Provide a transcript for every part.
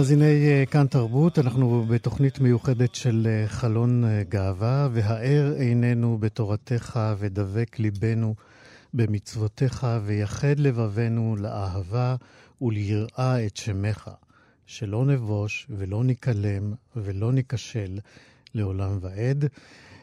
מאזיני אה, כאן תרבות. אנחנו בתוכנית מיוחדת של אה, חלון אה, גאווה, והאר עינינו בתורתך ודבק ליבנו במצוותיך, ויחד לבבנו לאהבה וליראה את שמך, שלא נבוש ולא ניכלם ולא ניכשל לעולם ועד.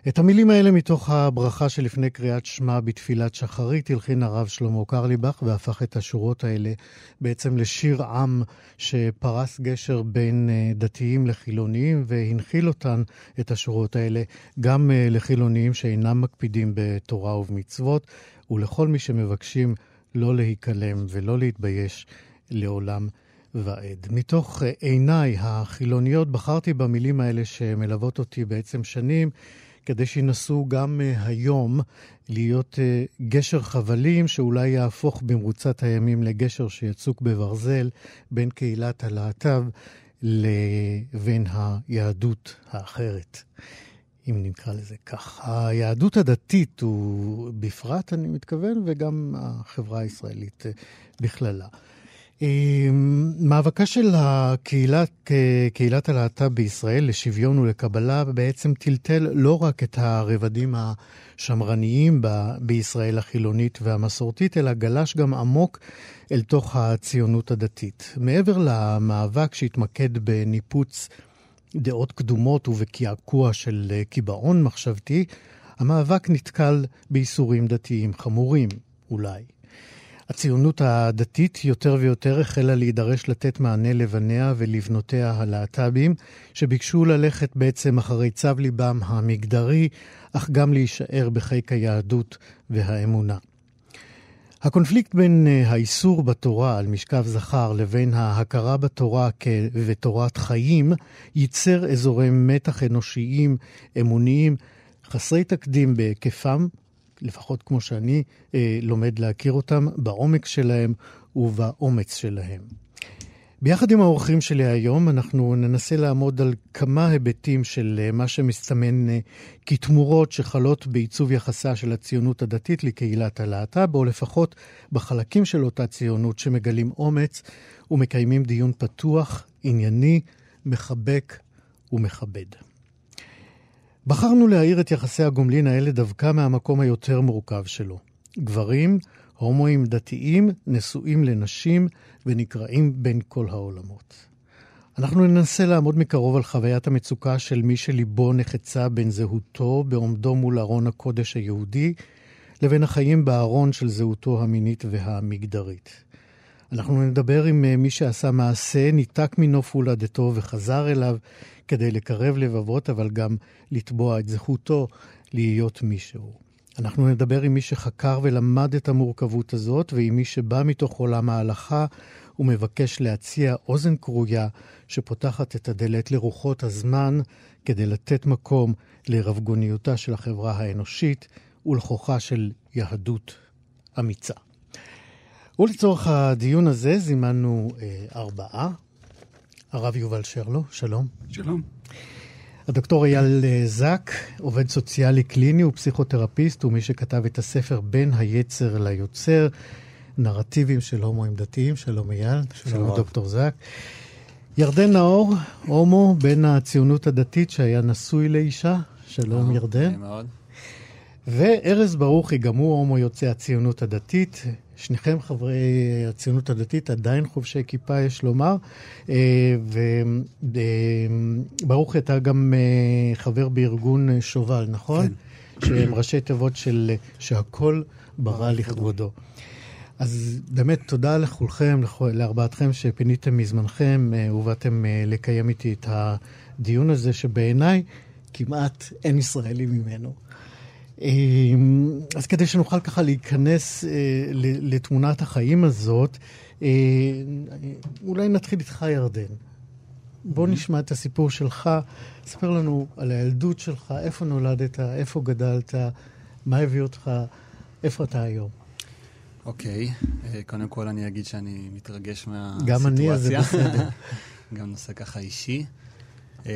את המילים האלה מתוך הברכה שלפני קריאת שמע בתפילת שחרית הלחין הרב שלמה קרליבך והפך את השורות האלה בעצם לשיר עם שפרס גשר בין אה, דתיים לחילוניים והנחיל אותן, את השורות האלה, גם אה, לחילוניים שאינם מקפידים בתורה ובמצוות ולכל מי שמבקשים לא להיכלם ולא להתבייש לעולם ועד. מתוך אה, עיניי החילוניות בחרתי במילים האלה שמלוות אותי בעצם שנים. כדי שינסו גם uh, היום להיות uh, גשר חבלים שאולי יהפוך במרוצת הימים לגשר שיצוק בברזל בין קהילת הלהט"ב לבין היהדות האחרת, אם נקרא לזה כך. היהדות הדתית הוא בפרט, אני מתכוון, וגם החברה הישראלית uh, בכללה. מאבקה של הקהילת, קהילת הלהט"ב בישראל לשוויון ולקבלה בעצם טלטל לא רק את הרבדים השמרניים ב- בישראל החילונית והמסורתית, אלא גלש גם עמוק אל תוך הציונות הדתית. מעבר למאבק שהתמקד בניפוץ דעות קדומות ובקעקוע של קיבעון מחשבתי, המאבק נתקל בייסורים דתיים חמורים, אולי. הציונות הדתית יותר ויותר החלה להידרש לתת מענה לבניה ולבנותיה הלהט"בים, שביקשו ללכת בעצם אחרי צו ליבם המגדרי, אך גם להישאר בחיק היהדות והאמונה. הקונפליקט בין אה, האיסור בתורה על משכב זכר לבין ההכרה בתורה כבתורת חיים ייצר אזורי מתח אנושיים, אמוניים, חסרי תקדים בהיקפם לפחות כמו שאני אה, לומד להכיר אותם, בעומק שלהם ובאומץ שלהם. ביחד עם האורחים שלי היום, אנחנו ננסה לעמוד על כמה היבטים של אה, מה שמסתמן אה, כתמורות שחלות בעיצוב יחסה של הציונות הדתית לקהילת הלהט"ב, או לפחות בחלקים של אותה ציונות שמגלים אומץ ומקיימים דיון פתוח, ענייני, מחבק ומכבד. בחרנו להאיר את יחסי הגומלין האלה דווקא מהמקום היותר מורכב שלו. גברים, הומואים דתיים, נשואים לנשים ונקראים בין כל העולמות. אנחנו ננסה לעמוד מקרוב על חוויית המצוקה של מי שליבו נחצה בין זהותו בעומדו מול ארון הקודש היהודי, לבין החיים בארון של זהותו המינית והמגדרית. אנחנו נדבר עם אה, מי שעשה מעשה, ניתק מנוף הולדתו וחזר אליו כדי לקרב לבבות, אבל גם לתבוע את זכותו להיות מישהו. אנחנו נדבר עם מי שחקר ולמד את המורכבות הזאת, ועם מי שבא מתוך עולם ההלכה ומבקש להציע אוזן כרויה שפותחת את הדלת לרוחות הזמן כדי לתת מקום לרבגוניותה של החברה האנושית ולכוחה של יהדות אמיצה. ולצורך הדיון הזה זימנו אה, ארבעה. הרב יובל שרלו, שלום. שלום. הדוקטור אייל אה, זק, עובד סוציאלי קליני ופסיכותרפיסט, ומי שכתב את הספר בין היצר ליוצר, נרטיבים של הומואים דתיים. שלום אייל, שלום שלום. דוקטור זק. ירדן נאור, הומו, בן הציונות הדתית שהיה נשוי לאישה. שלום ירדן. נעים מאוד. וארז ברוכי, גם הוא הומו יוצא הציונות הדתית. שניכם חברי הציונות הדתית, עדיין חובשי כיפה, יש לומר. אה, וברוכי, אתה גם אה, חבר בארגון אה, שובל, נכון? כן. שהם ראשי תיבות של שהכל ברא לכבודו. אז באמת תודה לכולכם, לארבעתכם שפיניתם מזמנכם ובאתם לקיים איתי את הדיון הזה, שבעיניי כמעט אין ישראלי ממנו. אז כדי שנוכל ככה להיכנס לתמונת החיים הזאת, אולי נתחיל איתך, ירדן. בוא נשמע את הסיפור שלך, ספר לנו על הילדות שלך, איפה נולדת, איפה גדלת, מה הביא אותך, איפה אתה היום. אוקיי, okay. קודם כל אני אגיד שאני מתרגש מהסיטואציה. גם אני, אז זה בסדר. גם נושא ככה אישי. Uh,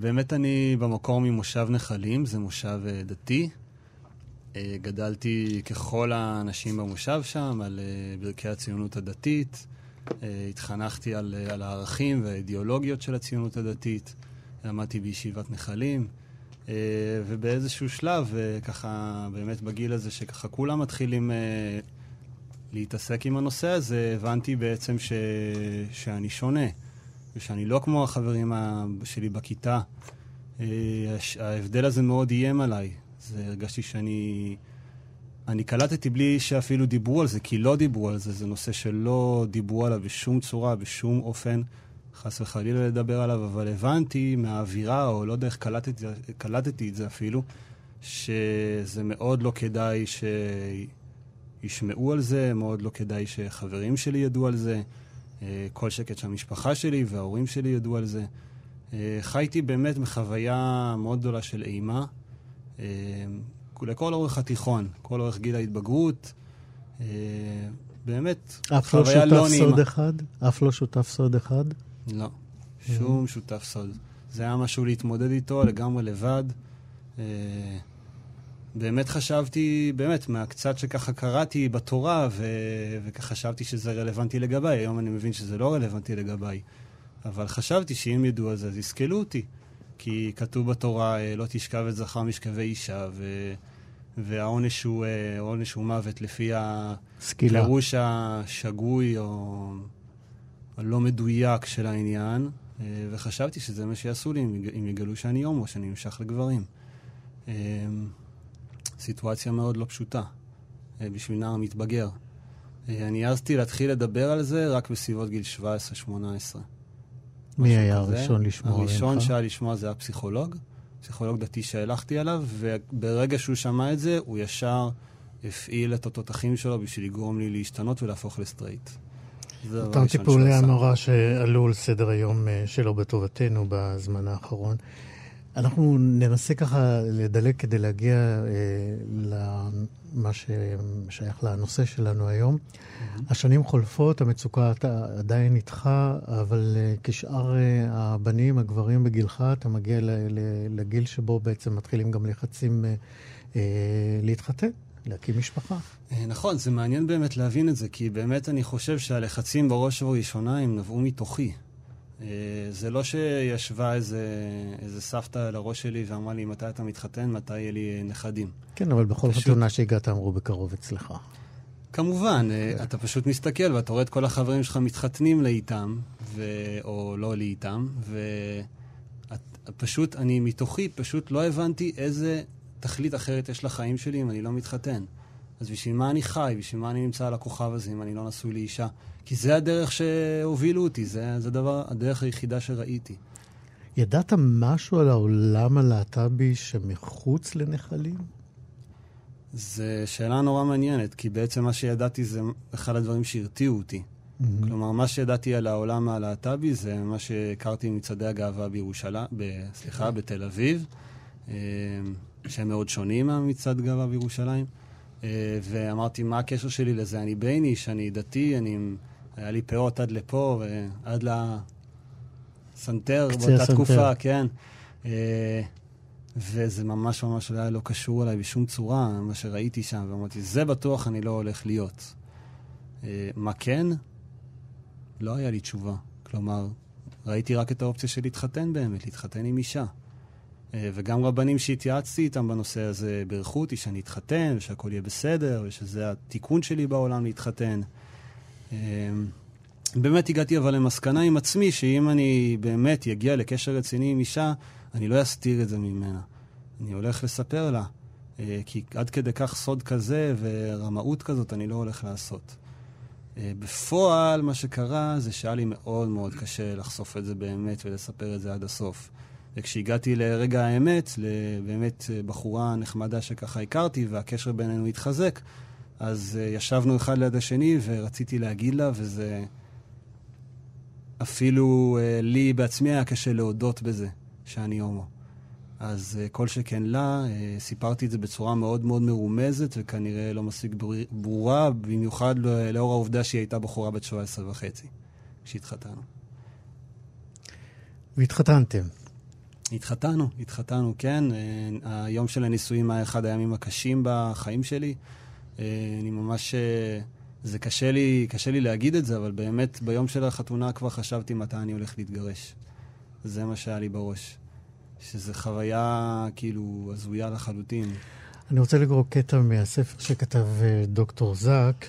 באמת אני במקור ממושב נחלים, זה מושב uh, דתי. Uh, גדלתי ככל האנשים במושב שם, על uh, ברכי הציונות הדתית. Uh, התחנכתי על, על הערכים והאידיאולוגיות של הציונות הדתית. למדתי בישיבת נחלים. ובאיזשהו שלב, ככה, באמת בגיל הזה, שככה כולם מתחילים להתעסק עם הנושא הזה, הבנתי בעצם ש... שאני שונה. ושאני לא כמו החברים שלי בכיתה. ההבדל הזה מאוד איים עליי. זה הרגשתי שאני... אני קלטתי בלי שאפילו דיברו על זה, כי לא דיברו על זה. זה נושא שלא דיברו עליו בשום צורה, בשום אופן, חס וחלילה לדבר עליו, אבל הבנתי מהאווירה, או לא יודע איך קלטתי, קלטתי את זה אפילו, שזה מאוד לא כדאי שישמעו על זה, מאוד לא כדאי שחברים שלי ידעו על זה. כל שקט שהמשפחה שלי וההורים שלי ידעו על זה. חייתי באמת מחוויה מאוד גדולה של אימה. לכל אורך התיכון, כל אורך גיל ההתבגרות. באמת, חוויה לא נעימה. אף לא שותף סוד אחד? אף לא שותף סוד אחד? לא, שום שותף סוד. זה היה משהו להתמודד איתו לגמרי לבד. באמת חשבתי, באמת, מהקצת שככה קראתי בתורה, ו... וחשבתי שזה רלוונטי לגביי. היום אני מבין שזה לא רלוונטי לגביי. אבל חשבתי שאם ידעו על זה, אז יסכלו אותי. כי כתוב בתורה, לא תשכב את זכר משכבי אישה, ו... והעונש הוא, העונש הוא מוות לפי הפירוש השגוי או הלא מדויק של העניין. וחשבתי שזה מה שיעשו לי אם יגלו שאני הומו, שאני נמשך לגברים. סיטואציה מאוד לא פשוטה בשביל נער מתבגר. אני העזתי להתחיל לדבר על זה רק בסביבות גיל 17-18. מי היה הראשון לשמוע עליך? הראשון שהיה לשמוע זה היה פסיכולוג, פסיכולוג דתי שהלכתי עליו, וברגע שהוא שמע את זה, הוא ישר הפעיל את התותחים שלו בשביל לגרום לי להשתנות ולהפוך לסטרייט. אותם טיפולי המרה שעלו על סדר היום שלו בטובתנו בזמן האחרון. אנחנו ננסה ככה לדלג כדי להגיע אה, למה ששייך לנושא שלנו היום. Mm-hmm. השנים חולפות, המצוקה עדיין איתך, אבל אה, כשאר אה, הבנים, הגברים בגילך, אתה מגיע ל, ל, לגיל שבו בעצם מתחילים גם לחצים אה, אה, להתחתן. להקים משפחה. נכון, זה מעניין באמת להבין את זה, כי באמת אני חושב שהלחצים בראש ובראשונה הם נבעו מתוכי. זה לא שישבה איזה, איזה סבתא על הראש שלי ואמרה לי, מתי אתה מתחתן, מתי יהיה לי נכדים. כן, אבל בכל פשוט... חתונה שהגעת אמרו בקרוב אצלך. כמובן, אתה פשוט מסתכל ואתה רואה את כל החברים שלך מתחתנים לאיתם, ו... או לא לאיתם, ופשוט, אני מתוכי פשוט לא הבנתי איזה תכלית אחרת יש לחיים שלי אם אני לא מתחתן. אז בשביל מה אני חי? בשביל מה אני נמצא על הכוכב הזה אם אני לא נשוי לאישה? כי זה הדרך שהובילו אותי, זה, זה דבר, הדרך היחידה שראיתי. ידעת משהו על העולם הלהט"בי שמחוץ לנחלים? זו שאלה נורא מעניינת, כי בעצם מה שידעתי זה אחד הדברים שהרתיעו אותי. Mm-hmm. כלומר, מה שידעתי על העולם הלהט"בי זה מה שהכרתי מצעדי הגאווה בירושלים, ב, סליחה, בתל אביב, אה, שהם מאוד שונים מהמצעד גאווה בירושלים. ואמרתי, מה הקשר שלי לזה? אני בייניש, אני דתי, אני... היה לי פאות עד לפה, ועד לסנטר באותה הסנטר. תקופה, כן. וזה ממש ממש היה לא קשור אליי בשום צורה, מה שראיתי שם, ואמרתי, זה בטוח אני לא הולך להיות. אה, מה כן? לא היה לי תשובה. כלומר, ראיתי רק את האופציה של להתחתן באמת, להתחתן עם אישה. אה, וגם רבנים שהתייעצתי איתם בנושא הזה בירכו אותי שאני אתחתן, ושהכול יהיה בסדר, ושזה התיקון שלי בעולם להתחתן. אה, באמת הגעתי אבל למסקנה עם עצמי, שאם אני באמת אגיע לקשר רציני עם אישה, אני לא אסתיר את זה ממנה. אני הולך לספר לה. אה, כי עד כדי כך סוד כזה ורמאות כזאת אני לא הולך לעשות. בפועל, מה שקרה זה שהיה לי מאוד מאוד קשה לחשוף את זה באמת ולספר את זה עד הסוף. וכשהגעתי לרגע האמת, לבאמת בחורה נחמדה שככה הכרתי והקשר בינינו התחזק, אז uh, ישבנו אחד ליד השני ורציתי להגיד לה, וזה אפילו uh, לי בעצמי היה קשה להודות בזה, שאני הומו. אז uh, כל שכן לה, uh, סיפרתי את זה בצורה מאוד מאוד מרומזת וכנראה לא מספיק ברורה, במיוחד לאור העובדה שהיא הייתה בחורה בת 17 וחצי, כשהתחתנו. והתחתנתם. התחתנו, התחתנו, כן. היום של הנישואים היה אחד הימים הקשים בחיים שלי. אה, אני ממש... אה, זה קשה לי, קשה לי להגיד את זה, אבל באמת ביום של החתונה כבר חשבתי מתי אני הולך להתגרש. זה מה שהיה לי בראש. שזו חוויה כאילו הזויה לחלוטין. אני רוצה לקרוא קטע מהספר שכתב דוקטור זק.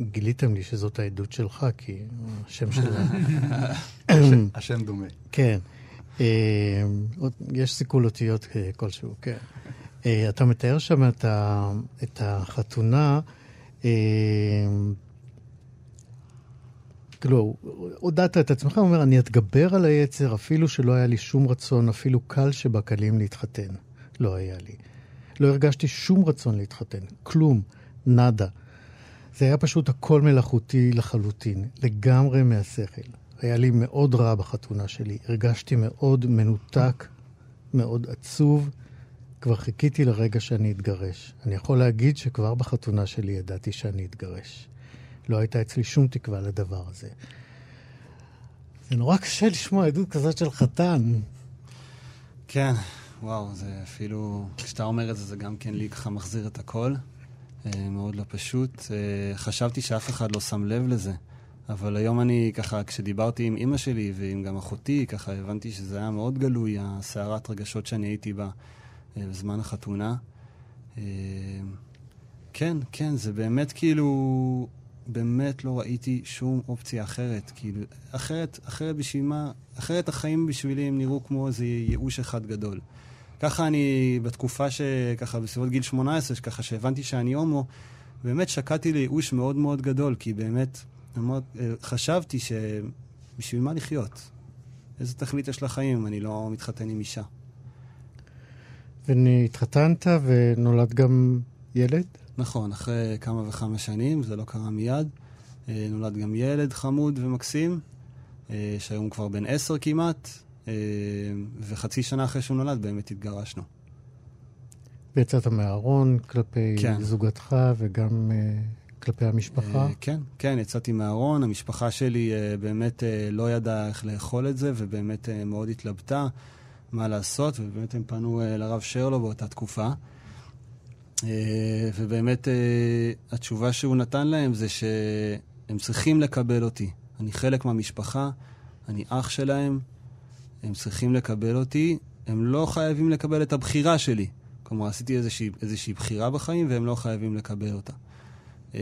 גיליתם לי שזאת העדות שלך, כי השם שלה... השם דומה. כן. אה, יש סיכול אותיות כלשהו, כן. אה, אתה מתאר שם את החתונה, אה, כאילו, הודעת את עצמך, אומר, אני אתגבר על היצר אפילו שלא היה לי שום רצון, אפילו קל שבקלים להתחתן. לא היה לי. לא הרגשתי שום רצון להתחתן, כלום, נאדה. זה היה פשוט הכל מלאכותי לחלוטין, לגמרי מהשכל. היה לי מאוד רע בחתונה שלי. הרגשתי מאוד מנותק, מאוד עצוב. כבר חיכיתי לרגע שאני אתגרש. אני יכול להגיד שכבר בחתונה שלי ידעתי שאני אתגרש. לא הייתה אצלי שום תקווה לדבר הזה. זה נורא קשה לשמוע עדות כזאת של חתן. כן, וואו, זה אפילו, כשאתה אומר את זה, זה גם כן לי ככה מחזיר את הכל. אה, מאוד לא פשוט. אה, חשבתי שאף אחד לא שם לב לזה. אבל היום אני ככה, כשדיברתי עם אימא שלי ועם גם אחותי, ככה הבנתי שזה היה מאוד גלוי, הסערת רגשות שאני הייתי בה בזמן החתונה. אה, כן, כן, זה באמת כאילו, באמת לא ראיתי שום אופציה אחרת. כאילו, אחרת, אחרת בשביל מה, אחרת החיים בשבילי הם נראו כמו איזה ייאוש אחד גדול. ככה אני, בתקופה שככה, בסביבות גיל 18, ככה שהבנתי שאני הומו, באמת שקעתי לייאוש מאוד מאוד גדול, כי באמת... אמרת, אה, חשבתי שבשביל מה לחיות? איזה תכלית יש לחיים אם אני לא מתחתן עם אישה? והתחתנת ונולד גם ילד? נכון, אחרי כמה וכמה שנים, זה לא קרה מיד. אה, נולד גם ילד חמוד ומקסים, אה, שהיום כבר בן עשר כמעט, וחצי שנה אחרי שהוא נולד באמת התגרשנו. ויצאת מהארון כלפי כן. זוגתך וגם כלפי המשפחה? Uh, כן, כן, יצאתי מהארון. המשפחה שלי uh, באמת uh, לא ידעה איך לאכול את זה, ובאמת uh, מאוד התלבטה מה לעשות, ובאמת הם פנו uh, לרב שרלו באותה תקופה. Uh, ובאמת uh, התשובה שהוא נתן להם זה שהם צריכים לקבל אותי. אני חלק מהמשפחה, אני אח שלהם, הם צריכים לקבל אותי, הם לא חייבים לקבל את הבחירה שלי. כלומר, עשיתי איזושהי, איזושהי בחירה בחיים והם לא חייבים לקבל אותה. אה,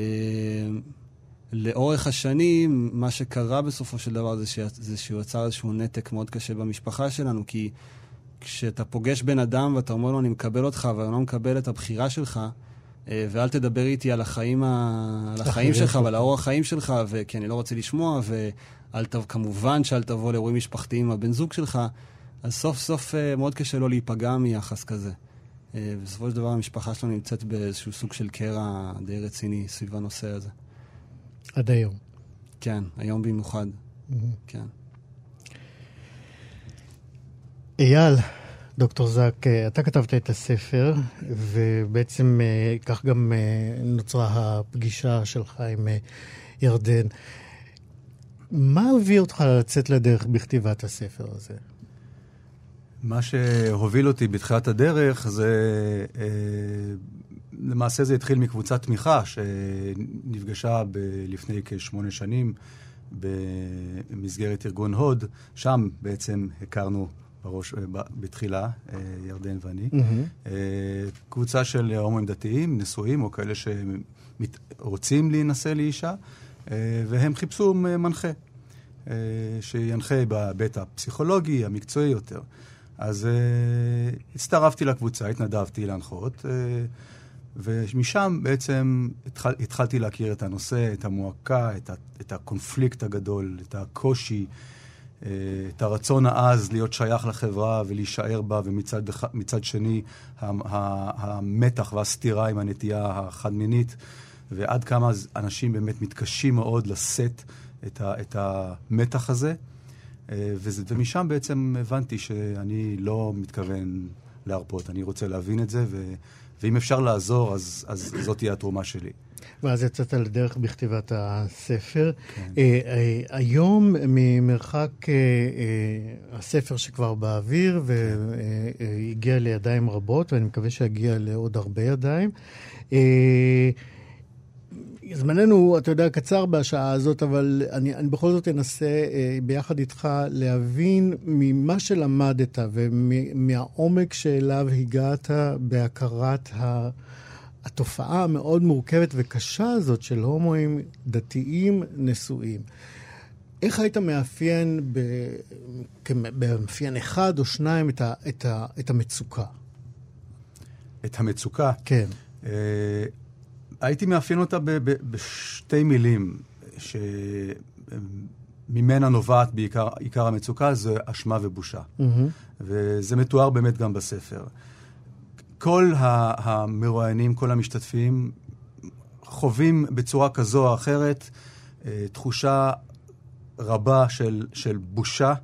לאורך השנים, מה שקרה בסופו של דבר זה, ש... זה שהוא יצר איזשהו נתק מאוד קשה במשפחה שלנו, כי כשאתה פוגש בן אדם ואתה אומר לו, אני מקבל אותך, ואני לא מקבל את הבחירה שלך, אה, ואל תדבר איתי על החיים, ה... על החיים שלך ועל האורח החיים שלך, ו... כי אני לא רוצה לשמוע, וכמובן שאל תבוא לאירועים משפחתיים עם הבן זוג שלך, אז סוף סוף אה, מאוד קשה לו להיפגע מיחס כזה. אה, בסופו של דבר המשפחה שלנו נמצאת באיזשהו סוג של קרע די רציני סביב הנושא הזה. עד היום. כן, היום במיוחד. Mm-hmm. כן. אייל, דוקטור זק, אה, אתה כתבת את הספר, ובעצם אה, כך גם נוצרה הפגישה שלך עם ירדן. מה הביא אותך לצאת לדרך בכתיבת הספר הזה? מה שהוביל אותי בתחילת הדרך זה, אה, למעשה זה התחיל מקבוצת תמיכה שנפגשה ב- לפני כשמונה שנים במסגרת ארגון הוד. שם בעצם הכרנו בראש, ב- בתחילה, אה, ירדן ואני. אה, קבוצה של הומואים דתיים, נשואים, או כאלה שרוצים להינשא לאישה, אה, והם חיפשו מנחה, אה, שינחה בהיבט הפסיכולוגי, המקצועי יותר. אז אה, הצטרפתי לקבוצה, התנדבתי להנחות, אה, ומשם בעצם התחל, התחלתי להכיר את הנושא, את המועקה, את, ה, את הקונפליקט הגדול, את הקושי, אה, את הרצון העז להיות שייך לחברה ולהישאר בה, ומצד שני, המתח והסתירה עם הנטייה החד-מינית, ועד כמה אנשים באמת מתקשים מאוד לשאת את, ה, את המתח הזה. אה, וזה, ומשם בעצם הבנתי שאני לא מתכוון להרפות, אני רוצה להבין את זה, ו, ואם אפשר לעזור, אז, אז זאת תהיה התרומה שלי. ואז יצאת לדרך בכתיבת הספר. כן. אה, אה, היום, ממרחק אה, אה, הספר שכבר באוויר והגיע לידיים רבות, ואני מקווה שיגיע לעוד הרבה ידיים. אה, זמננו, אתה יודע, קצר בשעה הזאת, אבל אני, אני בכל זאת אנסה אה, ביחד איתך להבין ממה שלמדת ומהעומק שאליו הגעת בהכרת ה... התופעה המאוד מורכבת וקשה הזאת של הומואים דתיים נשואים. איך היית מאפיין ב... במאפיין אחד או שניים את, ה... את, ה... את המצוקה? את המצוקה, כן. אה, הייתי מאפיין אותה ב, ב, בשתי מילים, שממנה נובעת בעיקר עיקר המצוקה, זה אשמה ובושה. מהמם. וזה מתואר באמת גם בספר. כל המרואיינים, כל המשתתפים, חווים בצורה כזו או אחרת אה, תחושה רבה של, של בושה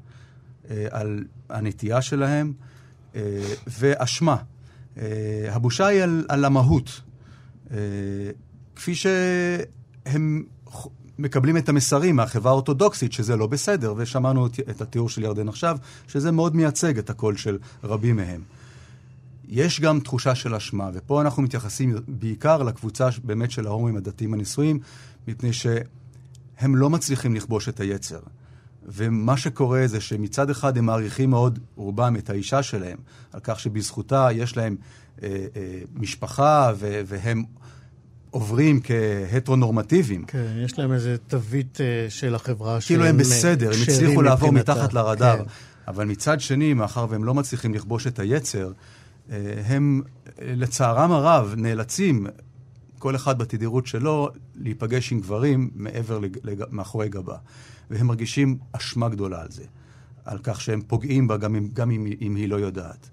אה, על הנטייה שלהם אה, ואשמה. הבושה היא על, על המהות. כפי שהם מקבלים את המסרים מהחברה האורתודוקסית, שזה לא בסדר, ושמענו את התיאור של ירדן עכשיו, שזה מאוד מייצג את הקול של רבים מהם. יש גם תחושה של אשמה, ופה אנחנו מתייחסים בעיקר לקבוצה באמת של ההומואים הדתיים הנשואים, מפני שהם לא מצליחים לכבוש את היצר. ומה שקורה זה שמצד אחד הם מעריכים מאוד, רובם, את האישה שלהם, על כך שבזכותה יש להם אה, אה, משפחה, ו- והם עוברים כהטרונורמטיביים. כן, יש להם איזה תווית אה, של החברה כאילו הם בסדר, הם הצליחו לעבור. מתחת לרדאר. כן. אבל מצד שני, מאחר והם לא מצליחים לכבוש את היצר, אה, הם לצערם הרב נאלצים, כל אחד בתדירות שלו, להיפגש עם גברים מעבר, לג- לג- מאחורי גבה. והם מרגישים אשמה גדולה על זה, על כך שהם פוגעים בה גם אם, גם אם, אם היא לא יודעת.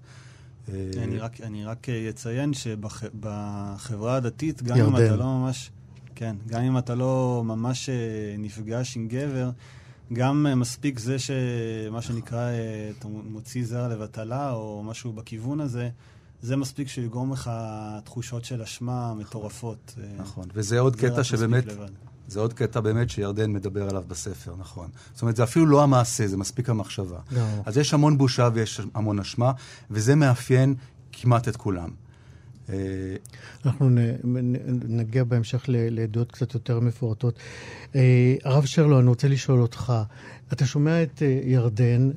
אה, אני רק, אני רק אציין שבחברה הדתית, גם אם ירדן. אתה לא ממש... כן, גם אם אתה לא ממש אה, נפגש עם גבר, גם אה, מספיק זה שמה שנקרא, אה, אתה מוציא זרע לבטלה, או משהו בכיוון הזה, זה מספיק שיגרום לך תחושות של אשמה מטורפות. אה, נכון, וזה עוד קטע שבאמת. זה עוד קטע באמת שירדן מדבר עליו בספר, נכון. זאת אומרת, זה אפילו לא המעשה, זה מספיק המחשבה. לא. אז יש המון בושה ויש המון אשמה, וזה מאפיין כמעט את כולם. אה, אנחנו נגיע בהמשך לעדויות קצת יותר מפורטות. אה, הרב שרלו, אני רוצה לשאול אותך, אתה שומע את אה, ירדן,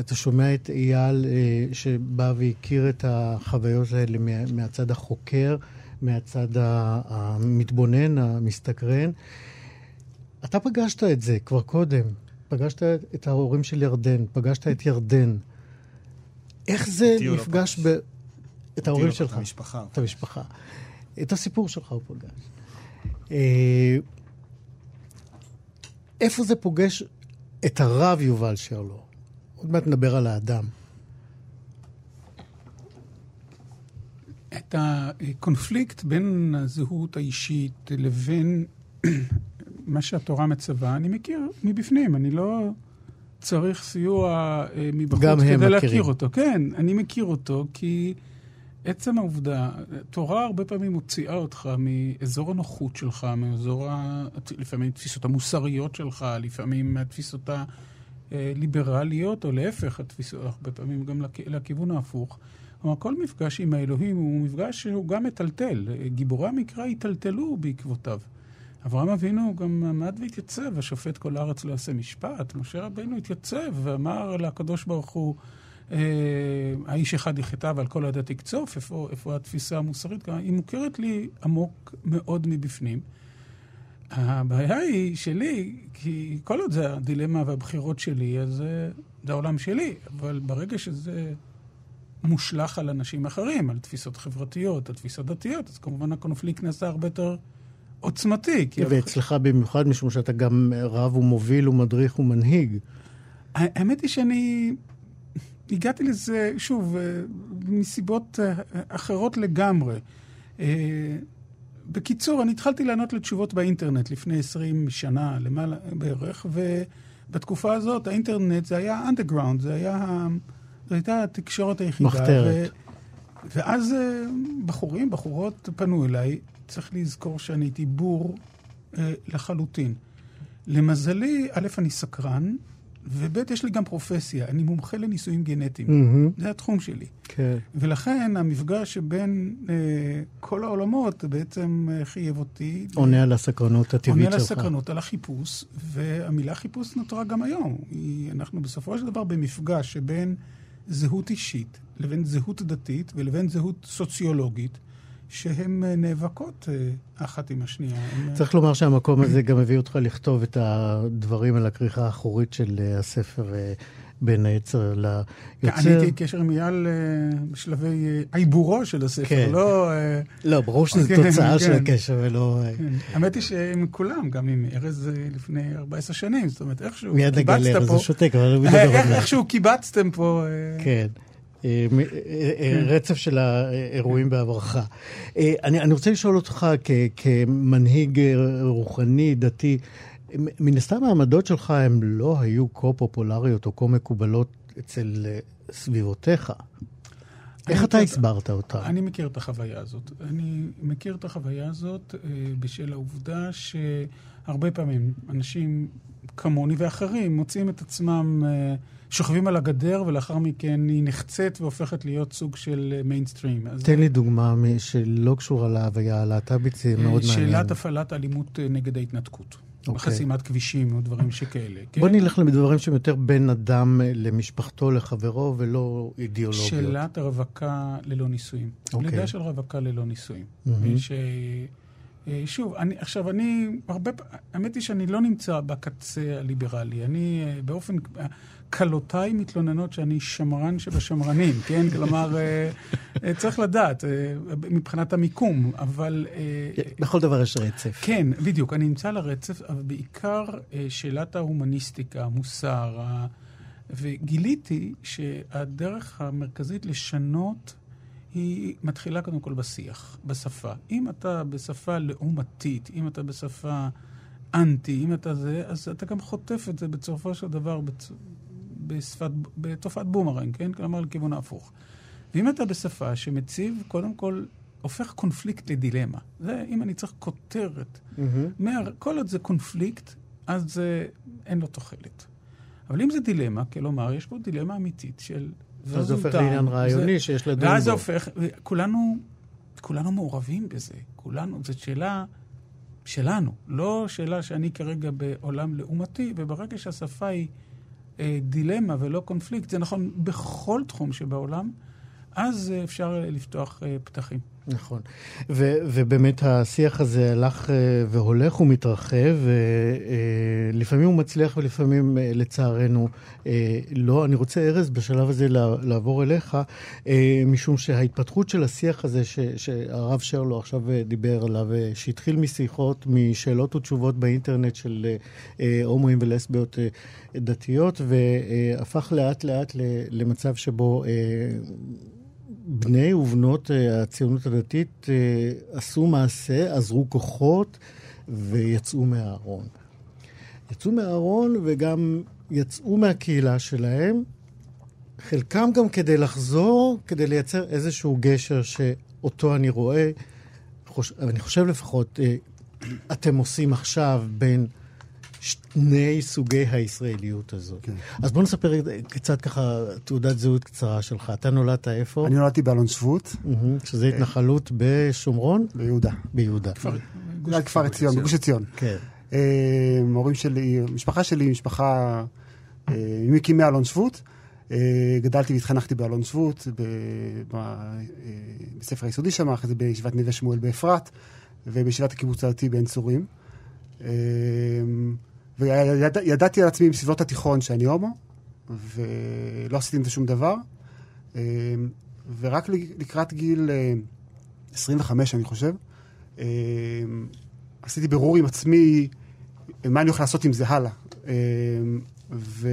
אתה שומע את אייל שבא והכיר את החוויות האלה מה, מהצד החוקר, מהצד המתבונן, המסתקרן. אתה פגשת את זה כבר קודם, פגשת את ההורים של ירדן, פגשת את ירדן. איך זה לא נפגש פגש. ב... את ההורים שלך? את המשפחה. את המשפחה. את הסיפור שלך הוא פגש. אה, איפה זה פוגש את הרב יובל שרלו? עוד מעט נדבר על האדם. את הקונפליקט בין הזהות האישית לבין מה שהתורה מצווה, אני מכיר מבפנים, אני לא צריך סיוע אה, מבחוץ כדי מכירים. להכיר אותו. כן, אני מכיר אותו כי עצם העובדה, תורה הרבה פעמים מוציאה אותך מאזור הנוחות שלך, מאזור, ה... לפעמים התפיסות המוסריות שלך, לפעמים מהתפיסות הליברליות, או להפך, התפיסות, הרבה פעמים גם לכ... לכיוון ההפוך. כלומר, כל מפגש עם האלוהים הוא מפגש שהוא גם מטלטל. גיבורי המקרא היטלטלו בעקבותיו. אברהם אבינו גם עמד והתייצב, השופט כל הארץ לא יעשה משפט. משה רבינו התייצב ואמר לקדוש ברוך הוא, האיש אחד יחטא ועל כל הדת יקצוף, איפה, איפה התפיסה המוסרית? היא מוכרת לי עמוק מאוד מבפנים. הבעיה היא שלי, כי כל עוד זה הדילמה והבחירות שלי, אז זה, זה העולם שלי. אבל ברגע שזה מושלך על אנשים אחרים, על תפיסות חברתיות, על תפיסות דתיות, אז כמובן הקונפליקט נעשה הרבה יותר עוצמתי. ואצלך במיוחד, משום שאתה גם רב ומוביל ומדריך ומנהיג. האמת היא שאני הגעתי לזה, שוב, אה, מסיבות אה, אחרות לגמרי. אה, בקיצור, אני התחלתי לענות לתשובות באינטרנט לפני 20 שנה, למעלה בערך, ובתקופה הזאת האינטרנט זה היה underground, זה היה, זו הייתה התקשורת היחידה. מחתרת. ו, ואז בחורים, בחורות פנו אליי, צריך לזכור שאני הייתי בור לחלוטין. למזלי, א', אני סקרן, וב', יש לי גם פרופסיה, אני מומחה לניסויים גנטיים. Mm-hmm. זה התחום שלי. כן. ולכן המפגש שבין אה, כל העולמות בעצם אה, חייב אותי... עונה על הסקרנות הטבעית שלך. עונה על הסקרנות, על החיפוש, והמילה חיפוש נותרה גם היום. היא, אנחנו בסופו של דבר במפגש שבין זהות אישית לבין זהות דתית ולבין זהות סוציולוגית. שהן אה, נאבקות אה, אחת עם השנייה. אה, צריך לומר שהמקום הזה גם הביא אותך לכתוב את הדברים על הכריכה האחורית של הספר בין היצר ליוצר. אני הייתי קשר עם אייל בשלבי עיבורו של הספר, כן. לא... לא, ברור שזו כן, תוצאה כן. של הקשר ולא... כן. האמת היא שעם כולם, גם עם ארז לפני 14 שנים, זאת אומרת, איכשהו קיבצת פה... מיד לארז, הוא שותק, אבל הוא מדבר. איכשהו קיבצתם פה... כן. אה, אה, אה, רצף של האירועים בעברך. אני, אני רוצה לשאול אותך כ, כמנהיג רוחני, דתי, מן הסתם העמדות שלך הן לא היו כה פופולריות או כה מקובלות אצל סביבותיך. איך אתה הסברת אותה? אני מכיר את החוויה הזאת. אני מכיר את החוויה הזאת בשל העובדה שהרבה פעמים אנשים כמוני ואחרים מוצאים את עצמם... שוכבים על הגדר, ולאחר מכן היא נחצית והופכת להיות סוג של מיינסטרים. אה, תן לי דוגמה שלא קשורה להוויה הלהט"בית, זה מאוד מעניין. שאלת הפעלת אלימות אה, נגד ההתנתקות. Okay. אוקיי. בחסימת כבישים או דברים שכאלה. כן? בוא נלך לדברים שהם יותר בין אדם אה, למשפחתו, לחברו, ולא אידיאולוגיות. שאלת הרווקה ללא נישואים. Okay. אוקיי. לידה של רווקה ללא נישואים. Mm-hmm. ש... שוב, אני, עכשיו, אני הרבה, האמת היא שאני לא נמצא בקצה הליברלי. אני באופן, כלותיי מתלוננות שאני שמרן שבשמרנים, כן? כלומר, אה, אה, צריך לדעת, אה, מבחינת המיקום, אבל... בכל דבר יש רצף. כן, בדיוק. אני נמצא על הרצף, אבל בעיקר שאלת ההומניסטיקה, המוסר, וגיליתי שהדרך המרכזית לשנות היא מתחילה קודם כל בשיח, בשפה. אם אתה בשפה לעומתית, אם אתה בשפה אנטי, אם אתה זה, אז אתה גם חוטף את זה בסופו של דבר בשפת, בתופעת בומרנג, כן? כלומר, לכיוון ההפוך. ואם אתה בשפה שמציב, קודם כל, הופך קונפליקט לדילמה. זה, אם אני צריך כותרת. Mm-hmm. מה, כל עוד זה קונפליקט, אז זה, אין לו תוחלת. אבל אם זה דילמה, כלומר, יש פה דילמה אמיתית של... אז זה הופך לעניין רעיוני זה, שיש לדון בו. ואז זה הופך, כולנו, כולנו מעורבים בזה. כולנו, זו שאלה שלנו, לא שאלה שאני כרגע בעולם לעומתי, וברגע שהשפה היא... אה, דילמה ולא קונפליקט, זה נכון בכל תחום שבעולם, אז אפשר לפתוח אה, פתחים. נכון. ו- ובאמת השיח הזה הלך אה, והולך ומתרחב, ולפעמים הוא מצליח ולפעמים לצערנו לא. אני רוצה, ארז, בשלב הזה לעבור אליך, משום שההתפתחות של השיח הזה ש- שהרב שרלו עכשיו דיבר עליו, שהתחיל משיחות, משאלות ותשובות באינטרנט של הומואים ולסביות דתיות, והפך לאט לאט למצב שבו בני ובנות אה, הציונות הדתית אה, עשו מעשה, עזרו כוחות ויצאו מהארון. יצאו מהארון וגם יצאו מהקהילה שלהם, חלקם גם כדי לחזור, כדי לייצר איזשהו גשר שאותו אני רואה, חוש... אני חושב לפחות, אה, אתם עושים עכשיו בין שני סוגי הישראליות הזאת. כן. אז בוא נספר קצת ככה תעודת זהות קצרה שלך. אתה נולדת איפה? אני נולדתי באלון שבות, מהמם, שזה התנחלות בשומרון? ביהודה. ביהודה. כפר עציון, בגוש עציון. כן. אה, ההורים שלי, המשפחה שלי היא משפחה אה, ממקימי אלון שבות. אה, גדלתי והתחנכתי באלון שבות, ב- ב- אה, בבית ספר היסודי שם, אחרי זה בישיבת נווה שמואל באפרת, ובישיבת הקיבוץ הדתי בעין צורים. אה, וידעתי על עצמי עם סביבות התיכון שאני הומו, ולא עשיתי עם זה שום דבר. אה, ורק לקראת גיל אה, 25, אני חושב, אה, עשיתי בירור עם עצמי, מה אני הולך לעשות עם זה הלאה. אה, ו...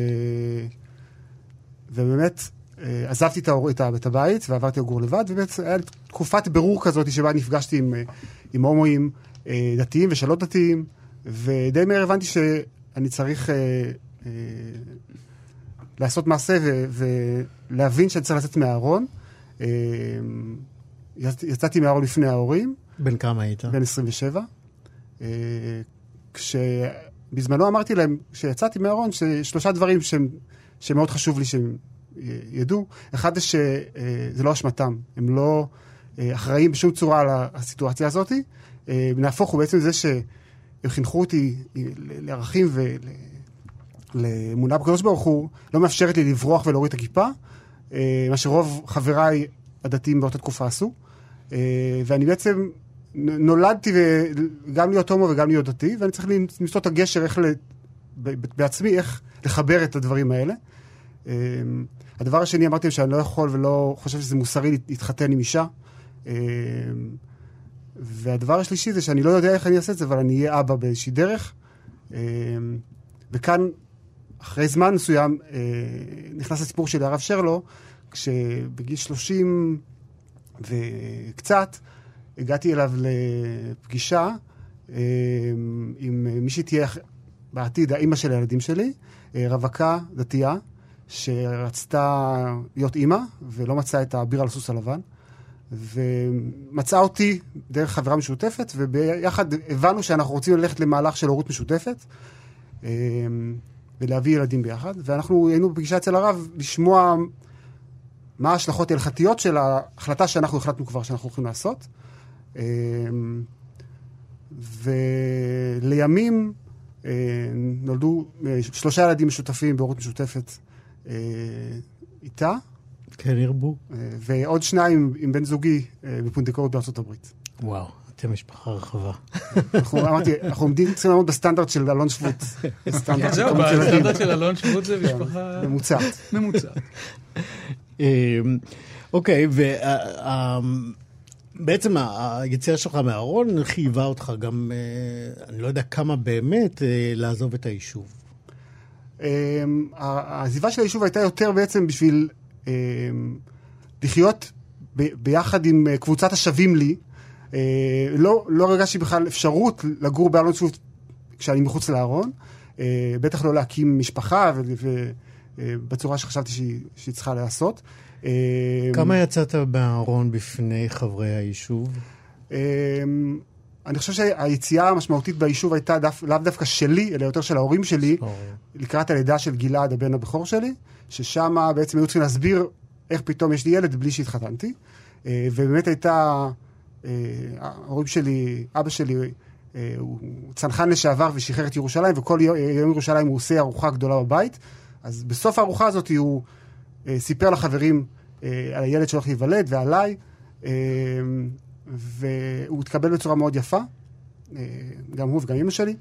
ובאמת, אה, עזבתי את, ההור... את, הבית ועברתי לגור לבד, ובאמת היה תקופת בירור כזאת שבה נפגשתי עם, אה, עם הומואים אה, דתיים ושלא דתיים, ודי מהר הבנתי שאני צריך אה, אה, לעשות מעשה ו... ולהבין שאני צריך לצאת מהארון. אה, יצ... יצאתי מהארון לפני ההורים, בן כמה היית? בן 27. אה, כשבזמנו אמרתי להם, כשיצאתי מהארון, ששלושה דברים שהם, שמאוד חשוב לי שהם י- ידעו. אחד זה שזה לא אשמתם, הם לא אה, אחראים בשום צורה על הסיטואציה הזאת. אה, נהפוך הוא בעצם זה שהם חינכו אותי לערכים ולאמונה בקדוש ברוך הוא, לא מאפשרת לי לברוח ולהוריד את הכיפה, אה, מה שרוב חבריי הדתיים באותה תקופה עשו. אה, ואני בעצם נולדתי גם להיות הומו וגם להיות דתי, ואני צריך למצוא את הגשר איך ל... בעצמי, איך לחבר את הדברים האלה. אה, הדבר השני, אמרתי שאני לא יכול ולא חושב שזה מוסרי להת- להתחתן עם אישה. והדבר השלישי זה שאני לא יודע איך אני אעשה את זה, אבל אני אהיה אבא באיזושהי דרך. אה, וכאן, אחרי זמן מסוים, אה, נכנס הסיפור של הרב שרלו, כשבגיל 30 וקצת, הגעתי אליו לפגישה אה, עם מי שתהיה בעתיד האימא של הילדים שלי, רווקה דתייה, שרצתה להיות אימא, ולא מצאה את האביר על הסוס הלבן. ומצאה אותי דרך חברה משותפת, וביחד הבנו שאנחנו רוצים ללכת למהלך של הורות משותפת, אה, ולהביא ילדים ביחד. ואנחנו היינו בפגישה אצל הרב לשמוע מה ההשלכות ההלכתיות של ההחלטה שאנחנו החלטנו כבר שאנחנו הולכים לעשות. אה, ולימים אה, נולדו אה, שלושה ילדים משותפים בהורות משותפת אה, איתה, כן ירבו. אה, ועוד שניים עם בן זוגי אה, בפונדקאות בארצות הברית. וואו, אתם משפחה רחבה. אנחנו, אמרתי, אנחנו עומדים, צריכים לעמוד בסטנדרט של אלון שבות. סטנדרט של אלון שבות זה משפחה ממוצעת. ממוצעת. אמ, אוקיי, ובעצם היציאה שלך מהארון חייבה אותך גם, אה, אני לא יודע כמה באמת, אה, לעזוב את היישוב. אמ, העזיבה של היישוב הייתה יותר בעצם בשביל לחיות ב- ביחד עם אה, קבוצת השווים לי. אה, לא, לא הרגשתי בכלל אפשרות לגור באלון שוב כשאני מחוץ לארון. אה, בטח לא להקים משפחה ו- בצורה שחשבתי שהיא, שהיא צריכה להיעשות. אמ, כמה יצאת מהארון בפני חברי היישוב? אני חושב שהיציאה המשמעותית ביישוב הייתה דף, לאו דווקא שלי, אלא יותר של ההורים שלי, לקראת הלידה של גלעד, הבן הבכור שלי, ששם בעצם היו צריכים להסביר איך פתאום יש לי ילד בלי שהתחתנתי. אה, ובאמת הייתה, אה, ההורים שלי, אבא שלי, אה, הוא צנחן לשעבר ושחרר את ירושלים, וכל יום ירושלים הוא עושה ארוחה גדולה בבית. אז בסוף הארוחה הזאת הוא סיפר לחברים על הילד שהולך להיוולד ועליי, והוא התקבל בצורה מאוד יפה, אה, גם הוא וגם אמא שלי.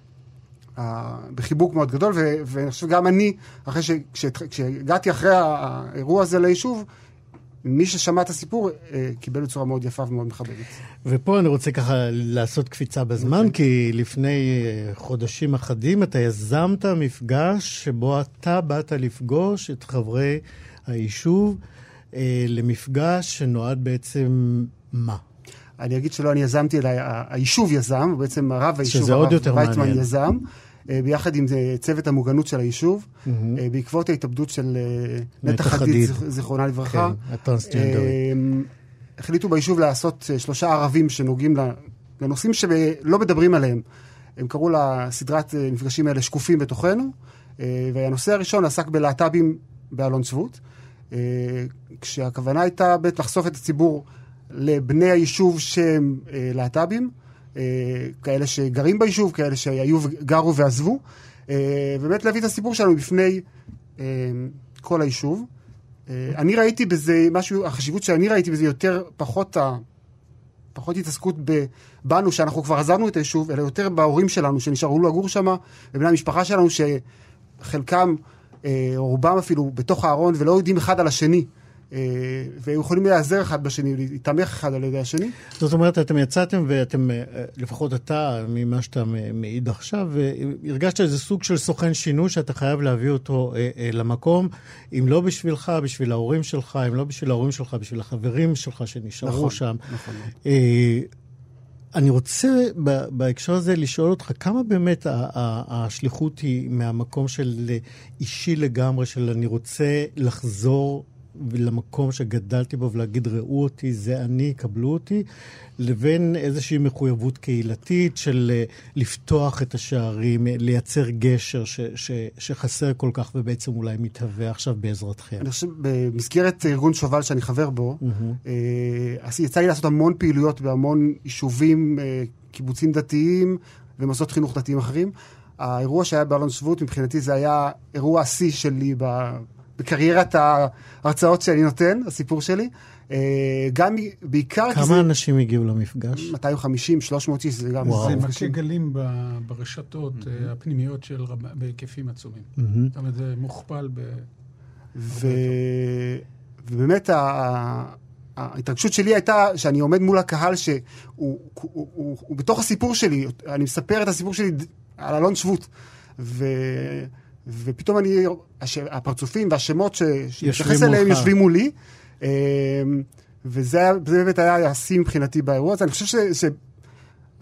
בחיבוק מאוד גדול, ו- ואני חושב גם אני, אחרי ש... כשהגעתי אחרי האירוע הזה ליישוב, מי ששמע את הסיפור אה, קיבל בצורה מאוד יפה ומאוד מכבדת. ופה אני רוצה ככה לעשות קפיצה בזמן, כי לפני אה, חודשים אחדים אתה יזמת מפגש שבו אתה באת לפגוש את חברי היישוב אה, למפגש שנועד בעצם מה? אני אגיד שלא אני יזמתי, אלא היישוב יזם, בעצם הרב היישוב, הרב ויצמן. יזם, אה, ביחד עם אה, צוות המוגנות של היישוב. אה, בעקבות ההתאבדות של נטע חדיד, זיכרונה לברכה. כן, הטרנסג'נדרית. אה, החליטו ביישוב לעשות שלושה ערבים שנוגעים לנושאים שלא מדברים עליהם. הם קראו לסדרת מפגשים האלה שקופים בתוכנו, והנושא הראשון עסק בלהט"בים באלון שבות, כשהכוונה הייתה באמת לחשוף את הציבור לבני היישוב שהם אה, להט"בים, אה, כאלה שגרים ביישוב, כאלה שהיו וגרו ועזבו, אה, ובאמת להביא את הסיפור שלנו בפני אה, כל היישוב. אה, אני ראיתי בזה משהו, החשיבות שאני ראיתי בזה יותר פחות, ה, פחות התעסקות בנו, שאנחנו כבר עזבנו את היישוב, אלא יותר בהורים שלנו שנשארו לגור שם, ובני המשפחה שלנו שחלקם, אה, רובם אפילו, בתוך הארון ולא יודעים אחד על השני. אה, והם יכולים להיעזר אחד בשני, להתמך אחד על ידי השני. זאת אומרת, אתם יצאתם ואתם, אה, לפחות אתה, ממה שאתה מעיד עכשיו, אה, הרגשת איזה סוג של סוכן שינוי שאתה חייב להביא אותו למקום, אם לא בשבילך, בשביל ההורים שלך, אם לא בשביל ההורים שלך, בשביל החברים שלך שנשארו נכון, שם. נכון. אה, אני רוצה בהקשר הזה לשאול אותך, כמה באמת השליחות היא מהמקום של אישי לגמרי, של אני רוצה לחזור למקום שגדלתי בו ולהגיד, ראו אותי, זה אני, קבלו אותי, לבין איזושהי מחויבות קהילתית של אה, לפתוח את השערים, אה, לייצר גשר ש- ש- שחסר כל כך ובעצם אולי מתהווה עכשיו בעזרתכם. אני חושב, במסגרת ארגון שובל שאני חבר בו, אה, אז יצא לי לעשות המון פעילויות בהמון יישובים, אה, קיבוצים דתיים ומוסדות חינוך דתיים אחרים. האירוע שהיה באלון שבות, מבחינתי זה היה אירוע השיא שלי ב- בקריירת ההרצאות שאני נותן, הסיפור שלי. אה, גם, בעיקר זה כמה אנשים הגיעו למפגש? 250, 300 איש, זה גם... וואו. זה מכה. גלים ב- ברשתות אה, הפנימיות של רב- בהיקפים עצומים. מהמם. זאת אומרת, זה מוכפל ב... ו... ובאמת ה- ההתרגשות שלי הייתה שאני עומד מול הקהל שהוא הוא, הוא, הוא, הוא בתוך הסיפור שלי, אני מספר את הסיפור שלי על אלון שבות. ו... ופתאום אני, הש... הפרצופים והשמות. שמתייחס אליהם. יושבים מולי. אמ, וזה באמת היה השיא מבחינתי באירוע הזה. אני חושב ש... ש...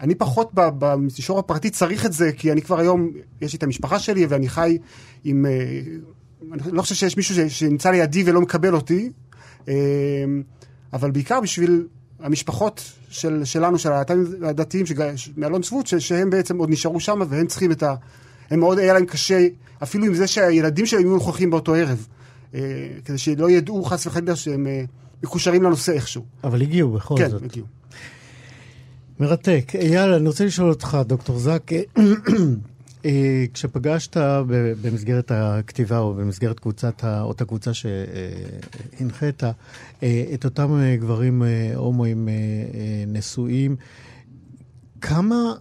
אני פחות במישור הפרטי צריך את זה, כי אני כבר היום, יש לי את המשפחה שלי ואני חי עם... אה, אני לא חושב שיש מישהו ש- שנמצא לידי ולא מקבל אותי, אה, אבל בעיקר בשביל המשפחות של, שלנו, של הלהט"בים הדתיים מאלון שבות, ש- שהם בעצם עוד נשארו שם והם צריכים את ה... הם מאוד, היה להם קשה, אפילו עם זה שהילדים שלהם יהיו נוכחים באותו ערב, אה, כדי שלא ידעו חס וחלילה שהם אה, מקושרים לנושא איכשהו. אבל הגיעו בכל כן, זאת. הגיעו. מרתק. אייל, אני רוצה לשאול אותך, דוקטור זק, אה, כשפגשת במסגרת הכתיבה או במסגרת קבוצת, אותה קבוצה שהנחית, את אותם גברים הומואים נשואים, כמה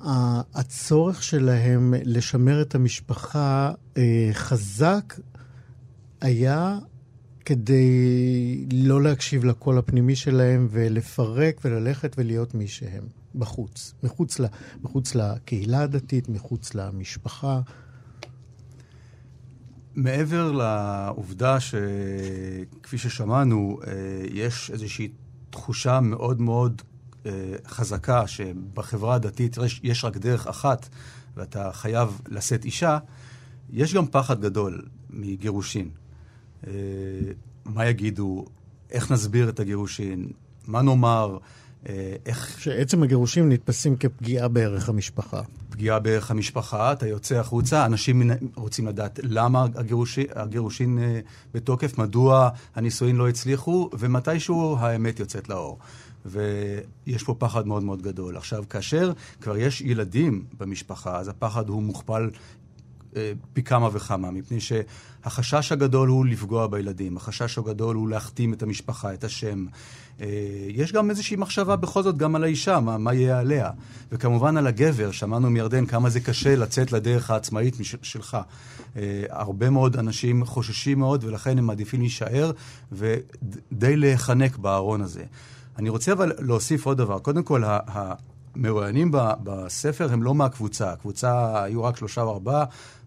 הצורך שלהם לשמר את המשפחה אה, חזק היה כדי לא להקשיב לקול הפנימי שלהם ולפרק וללכת ולהיות מי שהם, בחוץ. מחוץ, ל, מחוץ לקהילה הדתית, מחוץ למשפחה. מעבר לעובדה שכפי ששמענו, אה, יש איזושהי תחושה מאוד מאוד חזקה שבחברה הדתית יש- יש רק דרך אחת ואתה חייב לשאת אישה, יש גם פחד גדול מגירושין. אה, מה יגידו, איך נסביר את הגירושין, מה נאמר, אה, איך שעצם הגירושים נתפסים כפגיעה בערך המשפחה. פגיעה בערך המשפחה, אתה יוצא החוצה, אנשים רוצים לדעת למה הגירושין, הגירושין אה, בתוקף, מדוע הנישואין לא הצליחו, ומתישהו האמת יוצאת לאור. ויש פה פחד מאוד מאוד גדול. עכשיו, כאשר כבר יש ילדים במשפחה, אז הפחד הוא מוכפל אה, פי כמה וכמה, מפני שהחשש הגדול הוא לפגוע בילדים, החשש הגדול הוא להכתים את המשפחה, את השם. אה, יש גם איזושהי מחשבה בכל זאת גם על האישה, מה, מה יהיה עליה. וכמובן על הגבר, שמענו מירדן כמה זה קשה לצאת לדרך העצמאית מש, שלך. אה, הרבה מאוד אנשים חוששים מאוד, ולכן הם מעדיפים להישאר ודי להיחנק בארון הזה. אני רוצה אבל להוסיף עוד דבר. קודם כל, המרואיינים בספר הם לא מהקבוצה. הקבוצה היו רק שלושה או ארבעה.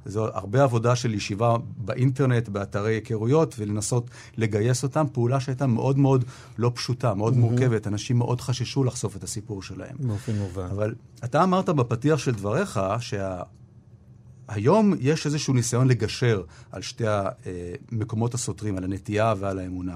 זו הרבה עבודה של ישיבה באינטרנט, באתרי היכרויות, ולנסות לגייס אותם. פעולה שהייתה מאוד מאוד לא פשוטה, מאוד מורכבת. אנשים מאוד חששו לחשוף את הסיפור שלהם. באופן מובן. אבל אתה אמרת בפתיח של דבריך שהיום יש איזשהו ניסיון לגשר על שתי המקומות הסותרים, על הנטייה ועל האמונה.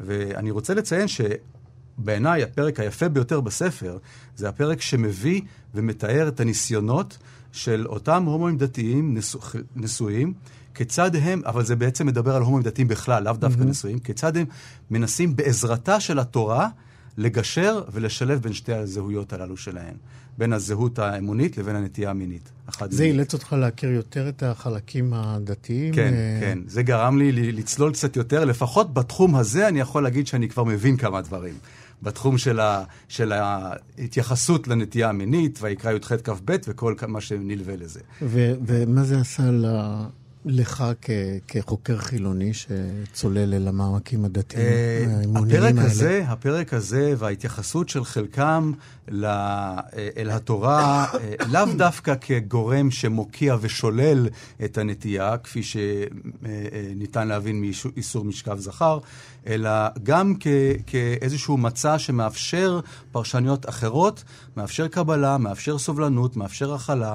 ואני רוצה לציין שבעיניי הפרק היפה ביותר בספר זה הפרק שמביא ומתאר את הניסיונות של אותם הומואים דתיים נשוא, נשואים, כיצד הם, אבל זה בעצם מדבר על הומואים דתיים בכלל, לאו דווקא mm-hmm. נשואים, כיצד הם מנסים בעזרתה של התורה לגשר ולשלב בין שתי הזהויות הללו שלהם. בין הזהות האמונית לבין הנטייה המינית. זה אילץ אותך להכיר יותר את החלקים הדתיים? כן, uh... כן. זה גרם לי לצלול קצת יותר. לפחות בתחום הזה אני יכול להגיד שאני כבר מבין כמה דברים. בתחום של, ה, של ההתייחסות לנטייה המינית, ויקרא י"ח כ"ב וכל מה שנלווה לזה. ו- ומה זה עשה ל... לך כ- כחוקר חילוני שצולל אל המעמקים הדתיים אה, האמוניים האלה? הפרק הזה, הפרק הזה וההתייחסות של חלקם אה, אל התורה, אה, לאו דווקא כגורם שמוקיע ושולל את הנטייה, כפי שניתן להבין מאיסור משכב זכר, אלא גם כ- כאיזשהו מצע שמאפשר פרשנויות אחרות, מאפשר קבלה, מאפשר סובלנות, מאפשר הכלה.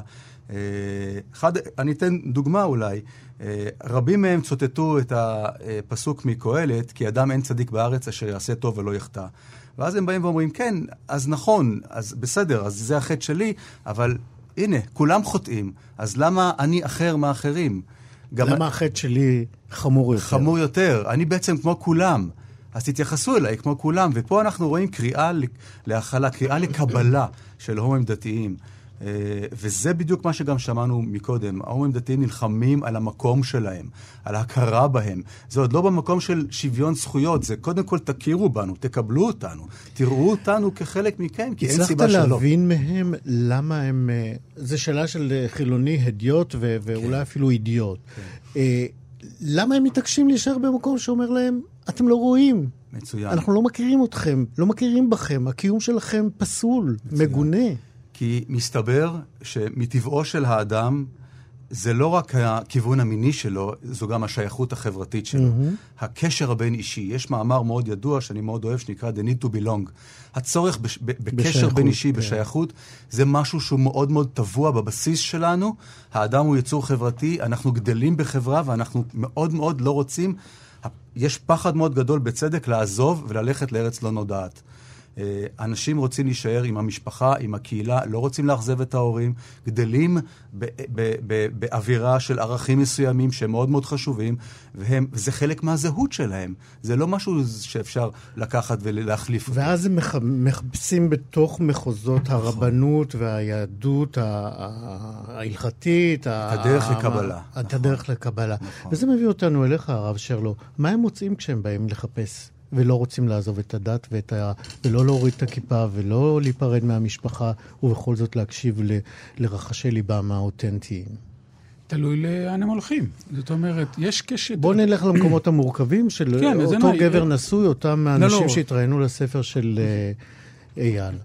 אחד, אני אתן דוגמה אולי. רבים מהם צוטטו את הפסוק מקהלת, כי אדם אין צדיק בארץ אשר יעשה טוב ולא יחטא. ואז הם באים ואומרים, כן, אז נכון, אז בסדר, אז זה החטא שלי, אבל הנה, כולם חוטאים, אז למה אני אחר מאחרים? גם למה החטא שלי חמור יותר? חמור יותר. אני בעצם כמו כולם. אז תתייחסו אליי כמו כולם. ופה אנחנו רואים קריאה להכלה, קריאה לקבלה של הומואים דתיים. אה, וזה בדיוק מה שגם שמענו מקודם. ההומואים דתיים נלחמים על המקום שלהם, על ההכרה בהם. זה עוד לא במקום של שוויון זכויות, זה קודם כל תכירו בנו, תקבלו אותנו, תראו אותנו כחלק מכם, כי אין סיבה שלא. הצלחת להבין מהם למה הם... אה, זו שאלה של אה, חילוני הדיוט ו- ואולי כן. אפילו אידיוט. כן. למה הם מתעקשים להישאר במקום שאומר להם, אתם לא רואים? מצוין. אנחנו לא מכירים אתכם, לא מכירים בכם, הקיום שלכם פסול, מצוין. מגונה. כי מסתבר שמטבעו של האדם, זה לא רק הכיוון המיני שלו, זו גם השייכות החברתית שלו. Mm-hmm. הקשר הבין-אישי. יש מאמר מאוד ידוע שאני מאוד אוהב, שנקרא The Need to Belong. הצורך בש, ב, בקשר בשייכות, בין אישי, כן. בשייכות, זה משהו שהוא מאוד מאוד טבוע בבסיס שלנו. האדם הוא יצור חברתי, אנחנו גדלים בחברה ואנחנו מאוד מאוד לא רוצים, יש פחד מאוד גדול בצדק לעזוב וללכת לארץ לא נודעת. אה, אנשים רוצים להישאר עם המשפחה, עם הקהילה, לא רוצים לאכזב את ההורים, גדלים באווירה של ערכים מסוימים שהם מאוד מאוד חשובים, והם, וזה חלק מהזהות שלהם. זה לא משהו שאפשר לקחת ולהחליף אותו. ואז הם מחפשים בתוך מחוזות נכון. הרבנות והיהדות ההלכתית. את הדרך לקבלה. את נכון. הדרך לקבלה. נכון. וזה מביא אותנו אליך, הרב שרלו. מה הם מוצאים כשהם באים לחפש? ולא רוצים לעזוב את הדת ואת ה... ולא להוריד את הכיפה ולא להיפרד מהמשפחה, ובכל זאת להקשיב ל... לרחשי ליבם האותנטיים. תלוי לאן הם הולכים. זאת אומרת, יש קשת... בוא נלך למקומות המורכבים של כן, אותו. גבר נשוי, אותם לא, האנשים לא, שהתראיינו לספר של uh, אייל.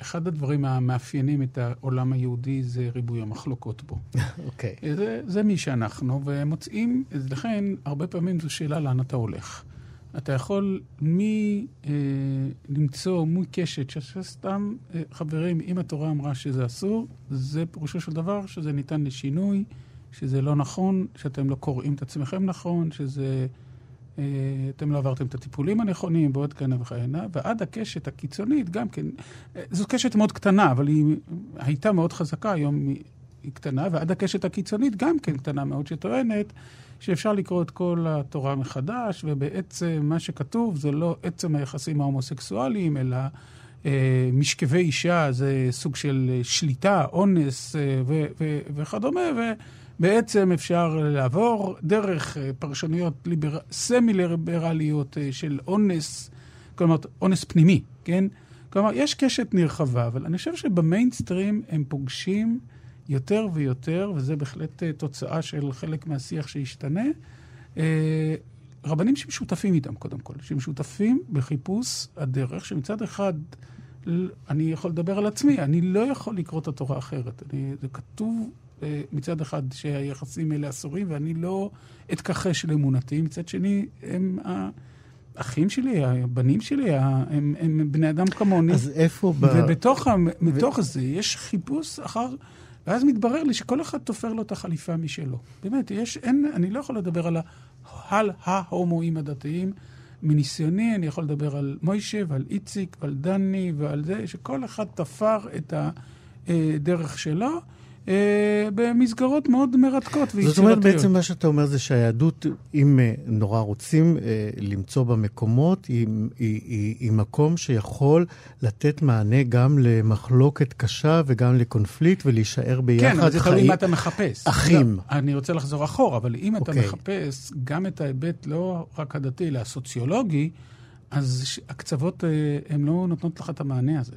אחד הדברים המאפיינים את העולם היהודי זה ריבוי המחלוקות בו. אוקיי. okay. זה, זה מי שאנחנו, ומוצאים, לכן, הרבה פעמים זו שאלה לאן אתה הולך. אתה יכול מי אה, למצוא מי קשת, שסתם, אה, חברים, אם התורה אמרה שזה אסור, זה פירושו של דבר שזה ניתן לשינוי, שזה לא נכון, שאתם לא קוראים את עצמכם נכון, שזה... אה, אתם לא עברתם את הטיפולים הנכונים, ועוד כהנה וכהנה, ועד הקשת הקיצונית גם כן, אה, זו קשת מאוד קטנה, אבל היא הייתה מאוד חזקה, היום היא קטנה, ועד הקשת הקיצונית גם כן קטנה מאוד, שטוענת שאפשר לקרוא את כל התורה מחדש, ובעצם מה שכתוב זה לא עצם היחסים ההומוסקסואליים, אלא אה, משכבי אישה זה סוג של שליטה, אונס אה, ו- ו- וכדומה, ובעצם אפשר לעבור דרך אה, פרשנויות ליבר... סמי-ליברליות אה, של אונס, כלומר אונס פנימי, כן? כלומר, יש קשת נרחבה, אבל אני חושב שבמיינסטרים הם פוגשים יותר ויותר, וזה בהחלט אה, תוצאה של חלק מהשיח שהשתנה, אה, רבנים שמשותפים איתם, קודם כל, שמשותפים בחיפוש הדרך, שמצד אחד, אני יכול לדבר על עצמי, אני לא יכול לקרוא את התורה אחרת. אני, זה כתוב אה, מצד אחד שהיחסים האלה אסורים, ואני לא אתכחש לאמונתי, מצד שני, הם... האחים שלי, הבנים שלי, הם, הם בני אדם כמוני. אז איפה ב... ובתוך ו... זה יש חיפוש אחר ואז מתברר לי שכל אחד תופר לו את החליפה משלו. באמת, יש, אין, אני לא יכול לדבר על, על ההומואים הדתיים. מניסיוני, אני יכול לדבר על מוישה ועל איציק ועל דני ועל זה, שכל אחד תפר את הדרך שלו, אה, במסגרות מאוד מרתקות ויצירתיות. זאת אומרת, בעצם מה שאתה אומר זה שהיהדות, אם אה, נורא רוצים אה, למצוא במקומות, היא, היא, היא, היא מקום שיכול לתת מענה גם למחלוקת קשה וגם לקונפליקט ולהישאר ביחד. כן, אבל זה תלוי מה אתה מחפש. אחים. לא, אני רוצה לחזור אחורה, אבל אם אתה אוקיי. מחפש גם את ההיבט לא רק הדתי, אלא הסוציולוגי, אז הקצוות, אה, הן לא נותנות לך את המענה הזה.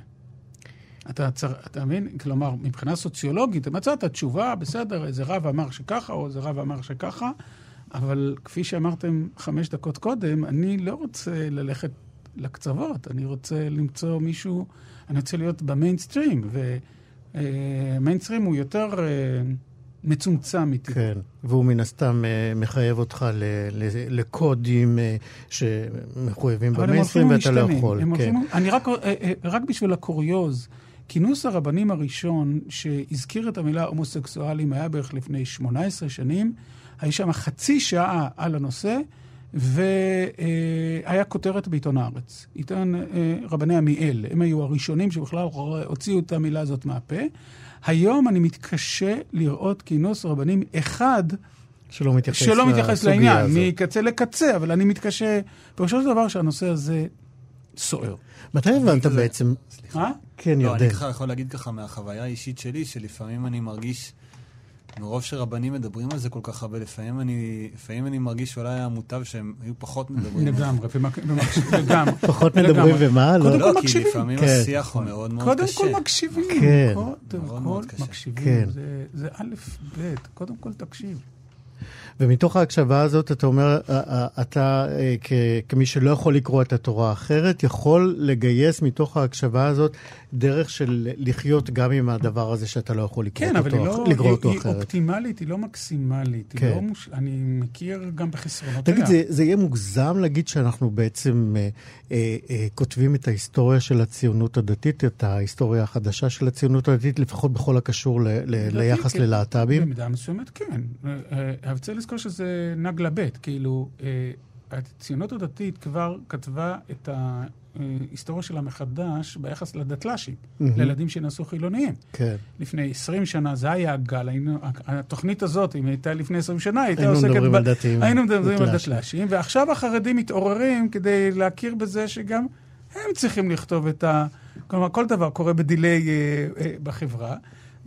אתה, צר, אתה מבין? כלומר, מבחינה סוציולוגית, מצאת תשובה, בסדר, איזה רב אמר שככה, או איזה רב אמר שככה, אבל כפי שאמרתם חמש דקות קודם, אני לא רוצה ללכת לקצוות, אני רוצה למצוא מישהו, אני רוצה להיות במיינסטרים, ומיינסטרים הוא יותר אה, מצומצם איתי. כן, והוא מן הסתם אה, מחייב אותך ל, ל, לקודים אה, שמחויבים אבל במיינסטרים ואתה לא ומשתנים. יכול. הם כן. הולכים, אני רק, אה, אה, רק בשביל הקוריוז, כינוס הרבנים הראשון שהזכיר את המילה הומוסקסואלים היה בערך לפני 18 שנים. היה שם חצי שעה על הנושא, והיה כותרת בעיתון הארץ. עיתון אה, רבני עמיאל, הם היו הראשונים שבכלל הוציאו את המילה הזאת מהפה. היום אני מתקשה לראות כינוס רבנים אחד שלא מתייחס שלא מתייחס לעניין, הזאת. מקצה לקצה, אבל אני מתקשה, פירושו של דבר שהנושא הזה סוער. מתי הבנת בעצם? אה? כן, לא, אני. ככה יכול להגיד ככה מהחוויה האישית שלי, שלפעמים אני מרגיש, מרוב שרבנים מדברים על זה כל כך הרבה, לפעמים אני, לפעמים אני מרגיש שאולי היה מוטב שהם היו פחות מדברים. לגמרי, לגמרי. פחות. מדברים ומה? לא. קודם לא, כל כי מקשיבים. לפעמים כן. השיח הוא מאוד מאוד קודם קשה. כל מקשיבים. כן. קודם כל. מקשיבים. כן. זה- זה א', ב', קודם כל תקשיב. ומתוך ההקשבה הזאת, אתה אומר, אה, אה, אתה אה, כמי שלא יכול לקרוא את התורה האחרת, יכול לגייס מתוך ההקשבה הזאת דרך של לחיות גם עם הדבר הזה שאתה לא יכול לקרוא כן, אותו, אבל היא לא, היא, אותו היא אחרת. אופטימלית, היא לא מקסימלית. היא כן. לא מוש... אני מכיר גם בחסרונותיה. תגיד, זה, זה יהיה מוגזם להגיד שאנחנו בעצם אה, אה, אה, כותבים את ההיסטוריה של הציונות הדתית, את ההיסטוריה החדשה של הציונות הדתית, לפחות בכל הקשור ל, ל, ליחס כן. ללהט"בים? במידה מסוימת כן. אה, אה, אבל צריך לזכור שזה נגלה ב', כאילו, אה, הציונות הדתית כבר כתבה את ההיסטוריה שלה מחדש ביחס לדתל"שים, מהמם. לילדים שנעשו חילוניים. כן. לפני 20 שנה זה היה הגל, היינו, התוכנית הזאת, אם הייתה לפני 20 שנה, הייתה היינו עוסקת... מדברים ב- על דתיים. היינו מדברים על דתל"שים. דתל"שים, ועכשיו החרדים מתעוררים כדי להכיר בזה שגם הם צריכים לכתוב את ה... כלומר, כל דבר קורה בדיליי אה, אה, בחברה,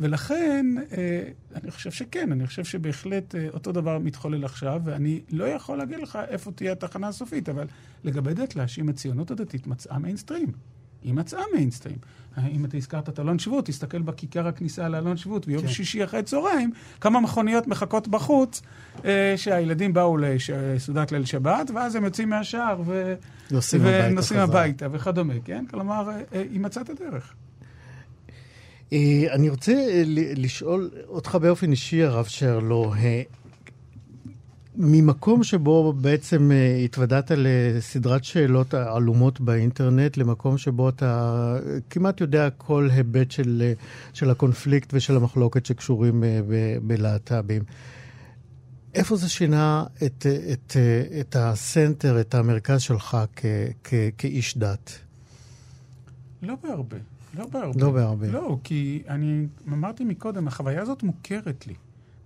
ולכן אה, אני חושב שכן, אני חושב שבהחלט אה, אותו דבר מתחולל עכשיו, ואני לא יכול להגיד לך איפה תהיה התחנה הסופית, אבל לגבי דתל"שים, הציונות הדתית מצאה מיינסטרים. היא מצאה מיינסטרים. אם אתה הזכרת את אלון שבות, תסתכל בכיכר הכניסה לאלון שבות ביום כן. שישי אחרי צהריים, כמה מכוניות מחכות בחוץ, אה, שהילדים באו לסעודת ליל שבת, ואז הם יוצאים מהשער ו... נוסעים הביתה ונוסעים חזרה. הביתה וכדומה, כן? כלומר, אה, אה, היא מצאה את הדרך. אה, אני רוצה אה, לשאול אותך באופן אישי, הרב שרלו, אה, ממקום שבו בעצם התוודעת לסדרת שאלות עלומות באינטרנט, למקום שבו אתה כמעט יודע כל היבט של, של הקונפליקט ושל המחלוקת שקשורים בלהט"בים. איפה זה שינה את, את, את הסנטר, את המרכז שלך כ, כ, כאיש דת? לא בהרבה. לא בהרבה. לא בהרבה. לא, כי אני אמרתי מקודם, החוויה הזאת מוכרת לי.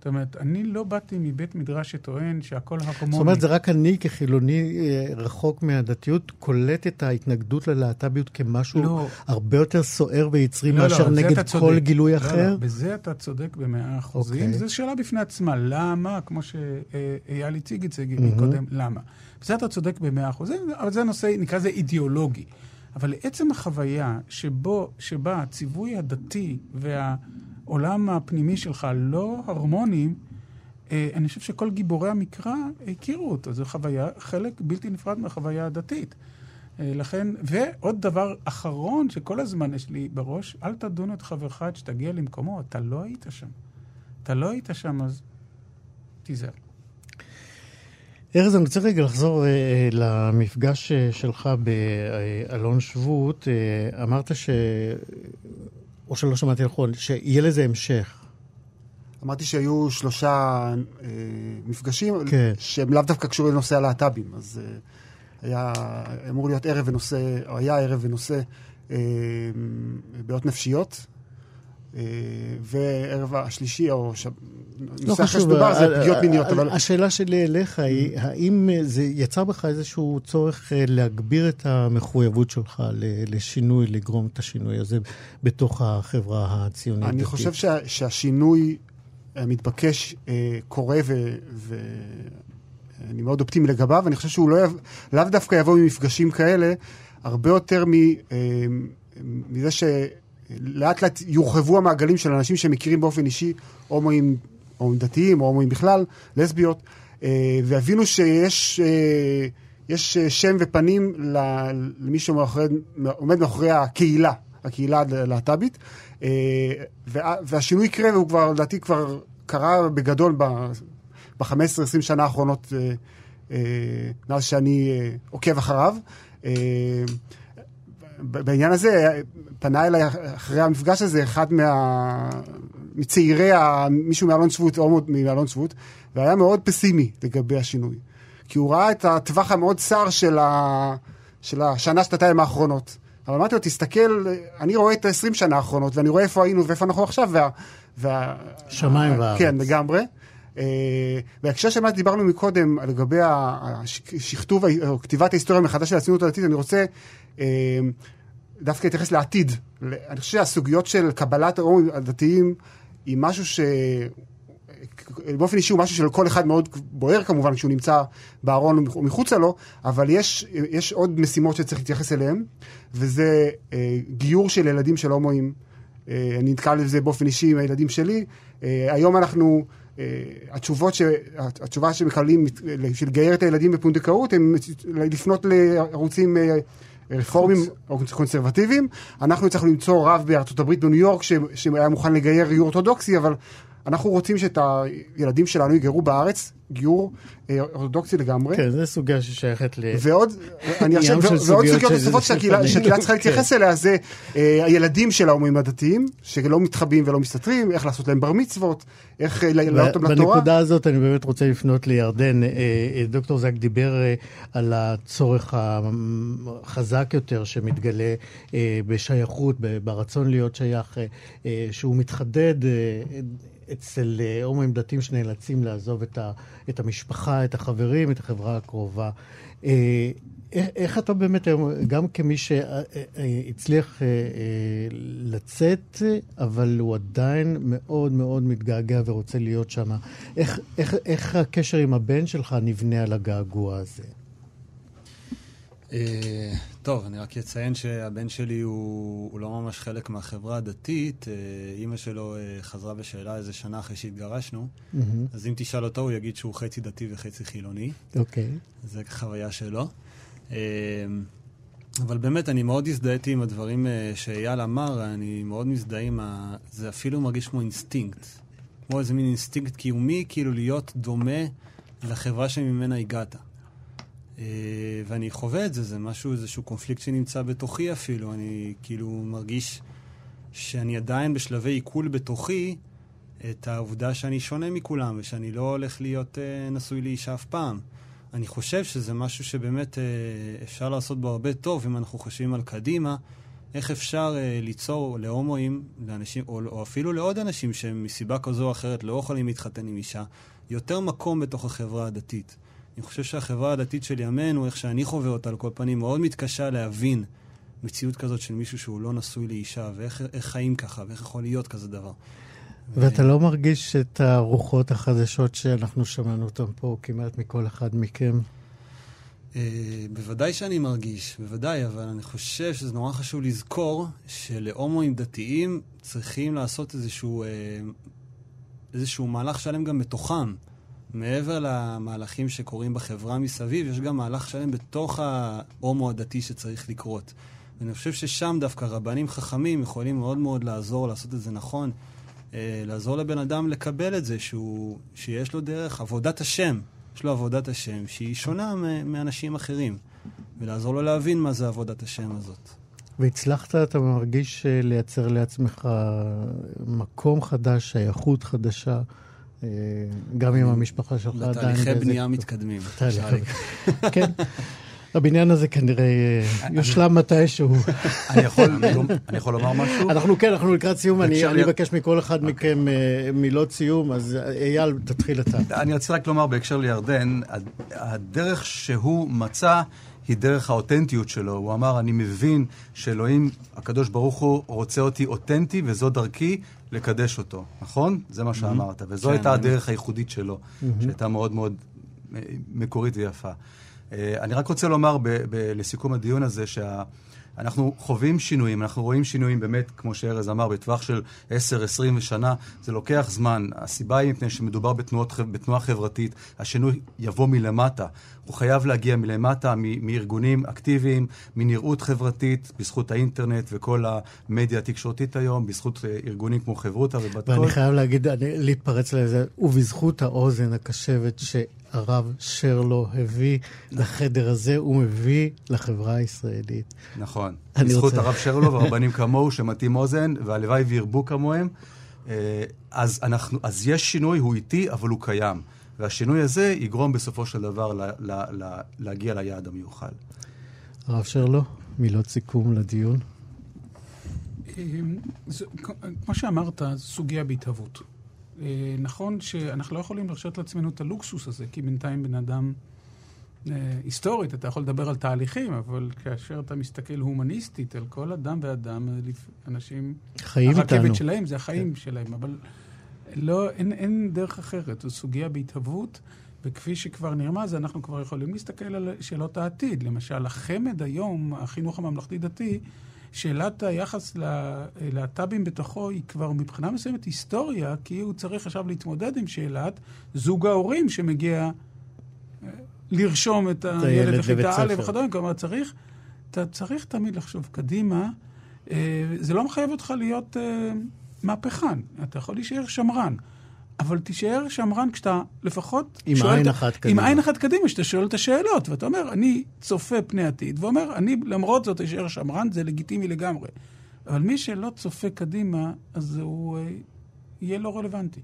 זאת אומרת, אני לא באתי מבית מדרש שטוען שהכל הרמוני. זאת אומרת, זה רק אני כחילוני אה, רחוק מהדתיות קולט את ההתנגדות ללהט"ביות כמשהו לא. הרבה יותר סוער ויצרי לא, לא, מאשר בזה נגד כל. גילוי לא, אחר? לא, בזה אתה צודק במאה אחוזים. אוקיי. זו שאלה בפני עצמה. למה? כמו שאייל הציג את זה מהמם. קודם, למה? בזה אתה צודק במאה אחוזים, אבל זה נושא, נקרא לזה אידיאולוגי. אבל לעצם החוויה שבו, שבה הציווי הדתי והעולם הפנימי שלך לא הרמוניים, אה, אני חושב שכל גיבורי המקרא הכירו אותו. זו חוויה, חלק בלתי נפרד מהחוויה הדתית. אה, לכן, ועוד דבר אחרון שכל הזמן יש לי בראש, אל תדון את חברך עד שתגיע למקומו, אתה לא היית שם. אתה לא היית שם, אז תיזהר. ארז, אני רוצה רגע לחזור אה, אה, למפגש אה, שלך באלון שבות. אה, אמרת ש... או שלא שמעתי נכון, שיהיה לזה המשך. אמרתי שהיו שלושה אה, מפגשים, כן. שהם לאו דווקא קשורים לנושא הלהט"בים. אז אה, היה אמור להיות ערב ונושא, או היה ערב ונושא אה, בעיות נפשיות. אה, וערב השלישי, או ש... לא נושא אחר חשוב, שדובר זה ה- פגיעות ה- מיניות, אבל... השאלה שלי אליך היא, האם אה, זה יצר בך איזשהו צורך אה, להגביר את המחויבות שלך לשינוי, לגרום את השינוי הזה בתוך החברה הציונית? אני דתית? חושב שה, שהשינוי המתבקש אה, קורה ואני מאוד אופטימי לגביו, אני חושב שהוא לא יב... לאו דווקא יבוא ממפגשים כאלה, הרבה יותר אה, מזה שלאט לאט יורחבו המעגלים של אנשים שמכירים באופן אישי הומואים, הומואים דתיים או הומואים בכלל, לסביות, אה, ויבינו שיש... אה, יש אה, שם ופנים למי שעומד מאחורי הקהילה, הקהילה הלהט"בית, וה- והשינוי יקרה, והוא כבר, לדעתי, כבר קרה בגדול ב-15-20 שנה האחרונות, מאז שאני עוקב אחריו. אה, בעניין הזה, אה, פנה אליי אחרי המפגש הזה אחד מה... מצעירי, ה... מישהו מאלון שבות, הומו מאלון שבות, והיה מאוד פסימי לגבי השינוי. כי הוא ראה את הטווח המאוד צר של, ה... של השנה, שנתיים האחרונות. אבל אמרתי לו, תסתכל, אני רואה את ה-20 שנה האחרונות, ואני רואה איפה היינו ואיפה אנחנו עכשיו, וה... וה... שמיים וארץ. כן, לגמרי. Uh, בהקשר של מה שדיברנו מקודם, לגבי השכתוב או כתיבת ההיסטוריה מחדש של הציונות הדתית, אני רוצה דווקא להתייחס לעתיד. אני חושב שהסוגיות של קבלת ההורים הדתיים היא משהו ש... באופן אישי הוא משהו שלכל אחד מאוד בוער כמובן כשהוא נמצא בארון או מחוצה לו, אבל יש, יש עוד משימות שצריך להתייחס אליהן, וזה אה, גיור של ילדים של הומואים. אה, אני נתקל בזה באופן אישי עם הילדים שלי. אה, היום אנחנו, אה, ש, התשובה שמקבלים של לגייר את הילדים בפונדקאות, הם לפנות לערוצים... אה, רפורמים או קונסרבטיביים. אנחנו הצלחנו למצוא רב בארצות הברית בניו יורק שהיה מוכן לגייר גיור אורתודוקסי, אבל אנחנו רוצים שאת הילדים שלנו יגיירו בארץ, גיור אה, אורתודוקסי לגמרי. כן, זו סוגיה ששייכת ל... ועוד, אני של ועוד סוגיות נוספות שהקהילה צריכה כן. להתייחס אליה זה אה, הילדים של ההומים הדתיים, שלא מתחבאים ולא מסתתרים, איך לעשות להם בר מצוות, איך אה, להעלות אותם לתורה. בנקודה הזאת אני באמת רוצה לפנות לירדן. דוקטור זק דיבר על הצורך החזק יותר שמתגלה בשייכות, ברצון להיות שייך, שהוא מתחדד אצל אה, הומואים דתיים שנאלצים לעזוב את, ה, את המשפחה, את החברים, את החברה הקרובה. אה, איך, איך אתה באמת היום, גם כמי שהצליח אה, לצאת, אבל הוא עדיין מאוד מאוד מתגעגע ורוצה להיות שם, איך, איך, איך הקשר עם הבן שלך נבנה על הגעגוע הזה? אה, טוב, אני רק אציין שהבן שלי הוא, הוא לא ממש חלק מהחברה הדתית. אה, אימא שלו אה, חזרה בשאלה איזה שנה אחרי שהתגרשנו. מהמם. אז אם תשאל אותו, הוא יגיד שהוא חצי דתי וחצי חילוני. אוקיי. זה חוויה שלו. אבל באמת, אני מאוד הזדהיתי עם הדברים שאייל אמר, אני מאוד מזדהה עם ה... זה אפילו מרגיש כמו אינסטינקט. כמו איזה מין אינסטינקט קיומי, כאילו להיות דומה לחברה שממנה הגעת. אה, ואני חווה את זה, זה משהו, איזשהו קונפליקט שנמצא בתוכי אפילו. אני כאילו מרגיש שאני עדיין בשלבי עיכול בתוכי את העובדה שאני שונה מכולם, ושאני לא הולך להיות אה, נשוי לאישה אף פעם. אני חושב שזה משהו שבאמת אה, אפשר לעשות בו הרבה טוב, אם אנחנו חושבים על קדימה, איך אפשר אה, ליצור להומואים, לאנשים, או, או אפילו לעוד אנשים שהם מסיבה כזו או אחרת לא יכולים להתחתן עם אישה, יותר מקום בתוך החברה הדתית. אני חושב שהחברה הדתית של ימינו, איך שאני חווה אותה על כל פנים, מאוד מתקשה להבין מציאות כזאת של מישהו שהוא לא נשוי לאישה, ואיך איך חיים ככה, ואיך יכול להיות כזה דבר. ואתה לא מרגיש את הרוחות החדשות שאנחנו שמענו אותן פה כמעט מכל אחד מכם? אה, בוודאי שאני מרגיש, בוודאי, אבל אני חושב שזה נורא חשוב לזכור שלהומואים דתיים צריכים לעשות איזשהו, אה, איזשהו מהלך שלם גם בתוכם. מעבר למהלכים שקורים בחברה מסביב, יש גם מהלך שלם בתוך ההומו הדתי שצריך לקרות. ואני חושב ששם דווקא רבנים חכמים יכולים מאוד מאוד לעזור, לעשות את זה נכון, אה, לעזור לבן אדם לקבל את זה, שהוא, שיש לו דרך עבודת השם, יש לו עבודת השם שהיא שונה מאנשים אחרים, ולעזור לו להבין מה זה עבודת השם הזאת. והצלחת, אתה מרגיש, אה, לייצר לעצמך מקום חדש, שייכות חדשה, גם עם המשפחה שלך עדיין. בתהליכי באיזה- בנייה מתקדמים. כן. הבניין הזה כנראה אה, יושלם מתישהו. אני יכול לומר משהו? אנחנו כן, אנחנו לקראת סיום, אני אבקש מכל אחד מכם אה, מילות סיום, אז אה, אייל, תתחיל אתה. אני רוצה רק לומר בהקשר לירדן, הד- הדרך שהוא מצא היא דרך האותנטיות שלו. הוא אמר, אני מבין שאלוהים, הקדוש ברוך הוא, רוצה אותי אותנטי, וזו דרכי לקדש אותו. נכון? זה מה שאמרת. וזו כן, הייתה. הדרך הייחודית שלו, שהייתה מאוד מאוד אה, מקורית ויפה. אה, אני רק רוצה לומר לסיכום הדיון הזה, שה... אנחנו חווים שינויים, אנחנו רואים שינויים באמת, כמו שארז אמר, בטווח של 10-20 שנה, זה לוקח זמן. הסיבה היא מפני שמדובר בתנועות, בתנועה חברתית, השינוי יבוא מלמטה. הוא חייב להגיע מלמטה, מ- מארגונים אקטיביים, מנראות חברתית, בזכות האינטרנט וכל המדיה התקשורתית היום, בזכות אה, ארגונים כמו חברותא ובת ואני קול. חייב להגיד, אני- להתפרץ לזה, ובזכות האוזן הקשבת שהרב שרלו הביא לחדר הזה, הוא מביא לחברה הישראלית. נכון. בזכות רוצה- הרב שרלו ורבנים כמוהו שמטים אוזן, והלוואי וירבו כמוהם. אה, אז, אנחנו, אז יש שינוי, הוא איטי, אבל הוא קיים. והשינוי הזה יגרום בסופו של דבר ל, ל, ל, להגיע ליעד המיוחל. הרב שרלו, מילות סיכום לדיון. אמ, זה- כמו שאמרת, זו סוגיה בהתהוות. אה, נכון שאנחנו לא יכולים להרשות לעצמנו את הלוקסוס הזה, כי בינתיים בן אדם, אה, היסטורית, אתה יכול לדבר על תהליכים, אבל כאשר אתה מסתכל הומניסטית על כל אדם ואדם, אה, אנשים... חיים איתנו. הרכבת שלהם זה החיים שלהם, אבל לא, אין, אין דרך אחרת. זו סוגיה בהתהוות, וכפי שכבר נרמז, אנחנו כבר יכולים להסתכל על שאלות העתיד. למשל, החמ"ד היום, החינוך הממלכתי-דתי, שאלת היחס ללהט"בים בתוכו היא כבר מבחינה מסוימת היסטוריה, כי הוא צריך עכשיו להתמודד עם שאלת זוג ההורים שמגיע אה, לרשום את הילד לכיתה א'. וכדומה. כלומר, צריך, אתה צריך תמיד לחשוב קדימה. אה, זה לא מחייב אותך להיות אה, מהפכן, אתה יכול להישאר שמרן. אבל תישאר שמרן כשאתה לפחות עם שואל עין את- אחת עם קדימה. עין אחת קדימה, שאתה שואל את השאלות, ואתה אומר, אני צופה פני עתיד, ואומר, אני למרות זאת אשאר שמרן, זה לגיטימי לגמרי. אבל מי שלא צופה קדימה, אז הוא אה, יהיה לא רלוונטי.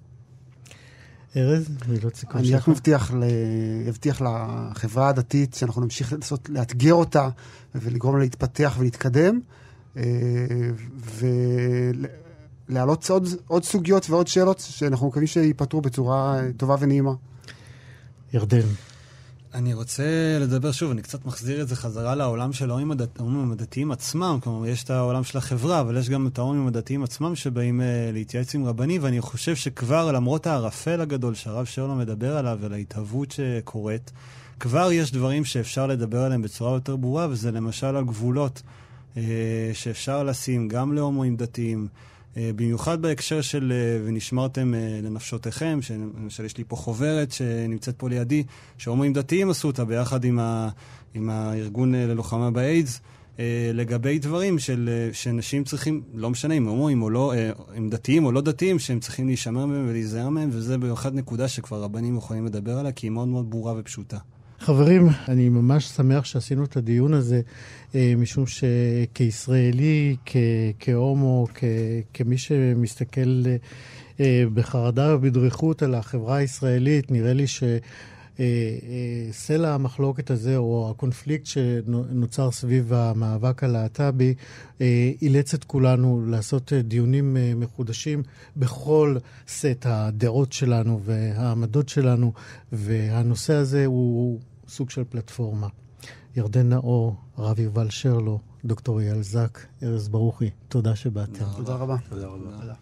ארז, מילות סיכום אני רק שלך. מבטיח, ל... מבטיח לחברה הדתית שאנחנו נמשיך לנסות לאתגר אותה ולגרום לה להתפתח ולהתקדם, אה, ולהעלות עוד, עוד סוגיות ועוד שאלות שאנחנו מקווים שייפתרו בצורה טובה ונעימה. ירדן. אני רוצה לדבר שוב, אני קצת מחזיר את זה חזרה לעולם של ההורים הדת- הדתיים עצמם. כלומר, יש את העולם של החברה, אבל יש גם את ההורים הדתיים עצמם שבאים אה, להתייעץ עם רבנים, ואני חושב שכבר, למרות הערפל הגדול שהרב שרלו מדבר עליו ולהתהוות שקורית, כבר יש דברים שאפשר לדבר עליהם בצורה יותר ברורה, וזה למשל על גבולות אה, שאפשר לשים גם להומואים דתיים. אה, במיוחד בהקשר של אה, ונשמרתם אה, לנפשותיכם, שלמשל יש לי פה חוברת שנמצאת פה לידי, שהומואים דתיים עשו אותה ביחד עם, ה, עם הארגון ללוחמה באיידס, לגבי דברים של, שאנשים צריכים, לא משנה אם הומואים או לא, אם דתיים או לא דתיים, שהם צריכים להישמר מהם ולהיזהר מהם, וזה במיוחד נקודה שכבר רבנים יכולים לדבר עליה, כי היא מאוד מאוד ברורה ופשוטה. חברים, אני ממש שמח שעשינו את הדיון הזה, אה, משום שכישראלי, כ- כהומו, כ- כמי שמסתכל אה, בחרדה ובדריכות על החברה הישראלית, נראה לי ש... אה, סלע המחלוקת הזה, או הקונפליקט שנוצר סביב המאבק הלהט"בי, אילץ את כולנו לעשות דיונים מחודשים בכל סט הדעות שלנו והעמדות שלנו, והנושא הזה הוא סוג של פלטפורמה. ירדן נאור, הרב יובל שרלו, דוקטור אייל זק, ארז ברוכי, תודה שבאתם. תודה רבה. תודה רבה.